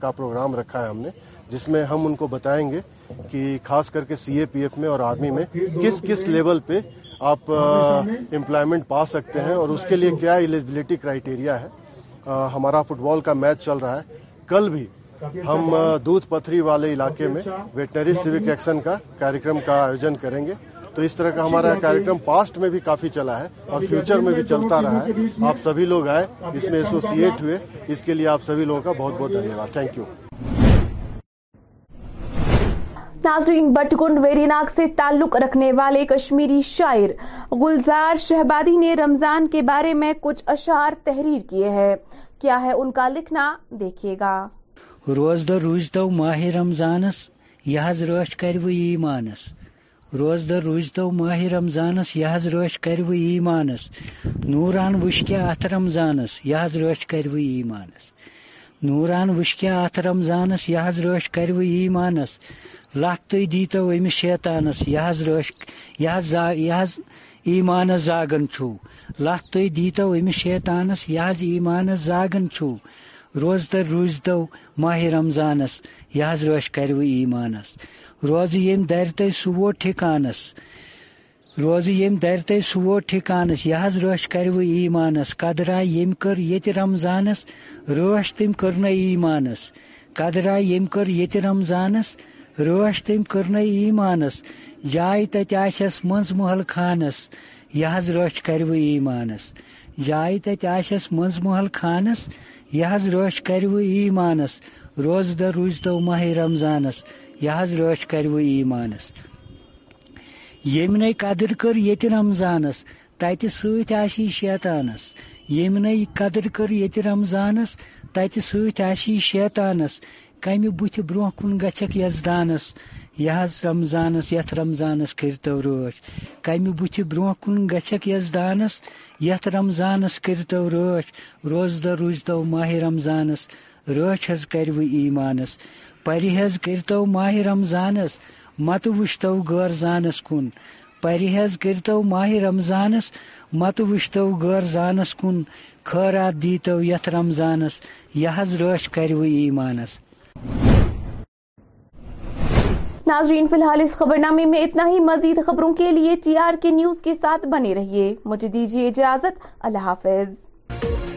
کا پروگرام رکھا ہے ہم نے جس میں ہم ان کو بتائیں گے کہ خاص کر کے سی اے پی ایف میں اور آرمی میں کس کس لیول پہ آپ امپلائمنٹ پا سکتے ہیں اور اس کے لیے کیا ایلیجبلٹی کرائیٹیریا ہے ہمارا فٹ بال کا میچ چل رہا ہے کل بھی ہم دودھ پتھری والے علاقے میں ویٹنری سیوک ایکشن کا کارکرم کا آیوجن کریں گے تو اس طرح کا ہمارا کارکرم پاسٹ میں بھی کافی چلا ہے اور فیوچر میں بھی چلتا رہا ہے آپ سبھی لوگ آئے اس میں ایسوسیٹ ہوئے اس کے لیے آپ سبھی لوگوں کا بہت بہت دھنیہ واد تھینک یو ناظرین بٹکنڈ ویری ناگ سے تعلق رکھنے والے کشمیری شاعر گلزار شہبادی نے رمضان کے بارے میں کچھ اشعار تحریر کیے ہیں کیا ہے ان کا لکھنا دیکھیے گا روز دہ روز تو ماہ رمضانس یہ مانس روز دار روز تو ماہ رمضانس یہ روش کرو ایمانس نوران اتھ رمضانس یہ روش کرو ایمانس نوران وشکیا ات رمضانس یہ حض رش کر ای مانس لت تیتو امس شیطانس یہ حض رش یہ یہ ایمانس زاگن چھو لت تیو امس شیطانس یہ حض ایمانس زاگن چھو روز تر روزتو ماہ رمضانس یہ حض رش کرو ایمانس روز یم در سو ٹھکانس روز یم درت سو ٹھکانس یہ رش ایمانس قدرا یم کر یہ رمضانس روش تم ایمانس قدرا یم کر یہ رمضانس روش تم کئی ایمانس جائے تت آس مز محل خانس یہ روش کرو ایمانس جائے تت آس منز محل خانس یہ روش کرو ایمانس روز دہ روز تو ماہ رمضانس یہ روش کرو ایمانس یم نئی قدر رمضانس تتہ سی شیطانس نئی قدر کر یت رمضانس کرمضانس تی شیطانس کم برہ كن گسک یسدانس یہ رمضانس یت رمضانس كر تو ر بتن یزدانس یت رمضانس كر تو روزدہ روزتو ماہ رمضانس راچ حس ای ایمانس پہ تو ماہ رمضانس مت وشتو غیر زانس کن پرہیز کرتو ماہ رمضانس مت وشتو غیر زانس کن خیرات دیتو یت رمضانس یہ حضر رش کرو ایمانس ناظرین فی الحال اس خبر نامے میں اتنا ہی مزید خبروں کے لیے ٹی آر کے نیوز کے ساتھ بنے رہیے مجھے دیجیے اجازت اللہ حافظ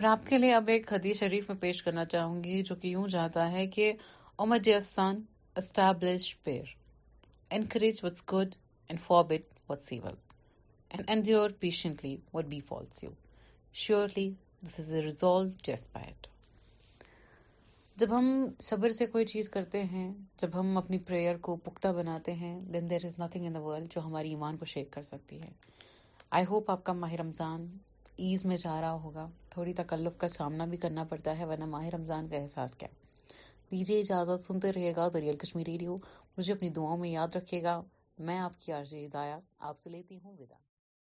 اور آپ کے لیے اب ایک حدیث شریف میں پیش کرنا چاہوں گی جو کہ یوں جاتا ہے کہ امر جی استان prayer encourage what's good and what's and endeavour patiently what be false you surely this is a resolve جب ہم صبر سے کوئی چیز کرتے ہیں جب ہم اپنی پریئر کو پختہ بناتے ہیں then there is nothing in the world جو ہماری ایمان کو شیک کر سکتی ہے آئی ہوپ آپ کا ماہ رمضان ایز میں جا رہا ہوگا تھوڑی تکلف کا سامنا بھی کرنا پڑتا ہے ورنہ ماہ رمضان کا احساس کیا دیجیے اجازت سنتے رہے گا تو ریئل کشمیری ڈیو مجھے اپنی دعاؤں میں یاد رکھے گا میں آپ کی عرضی ہدایات آپ سے لیتی ہوں ودا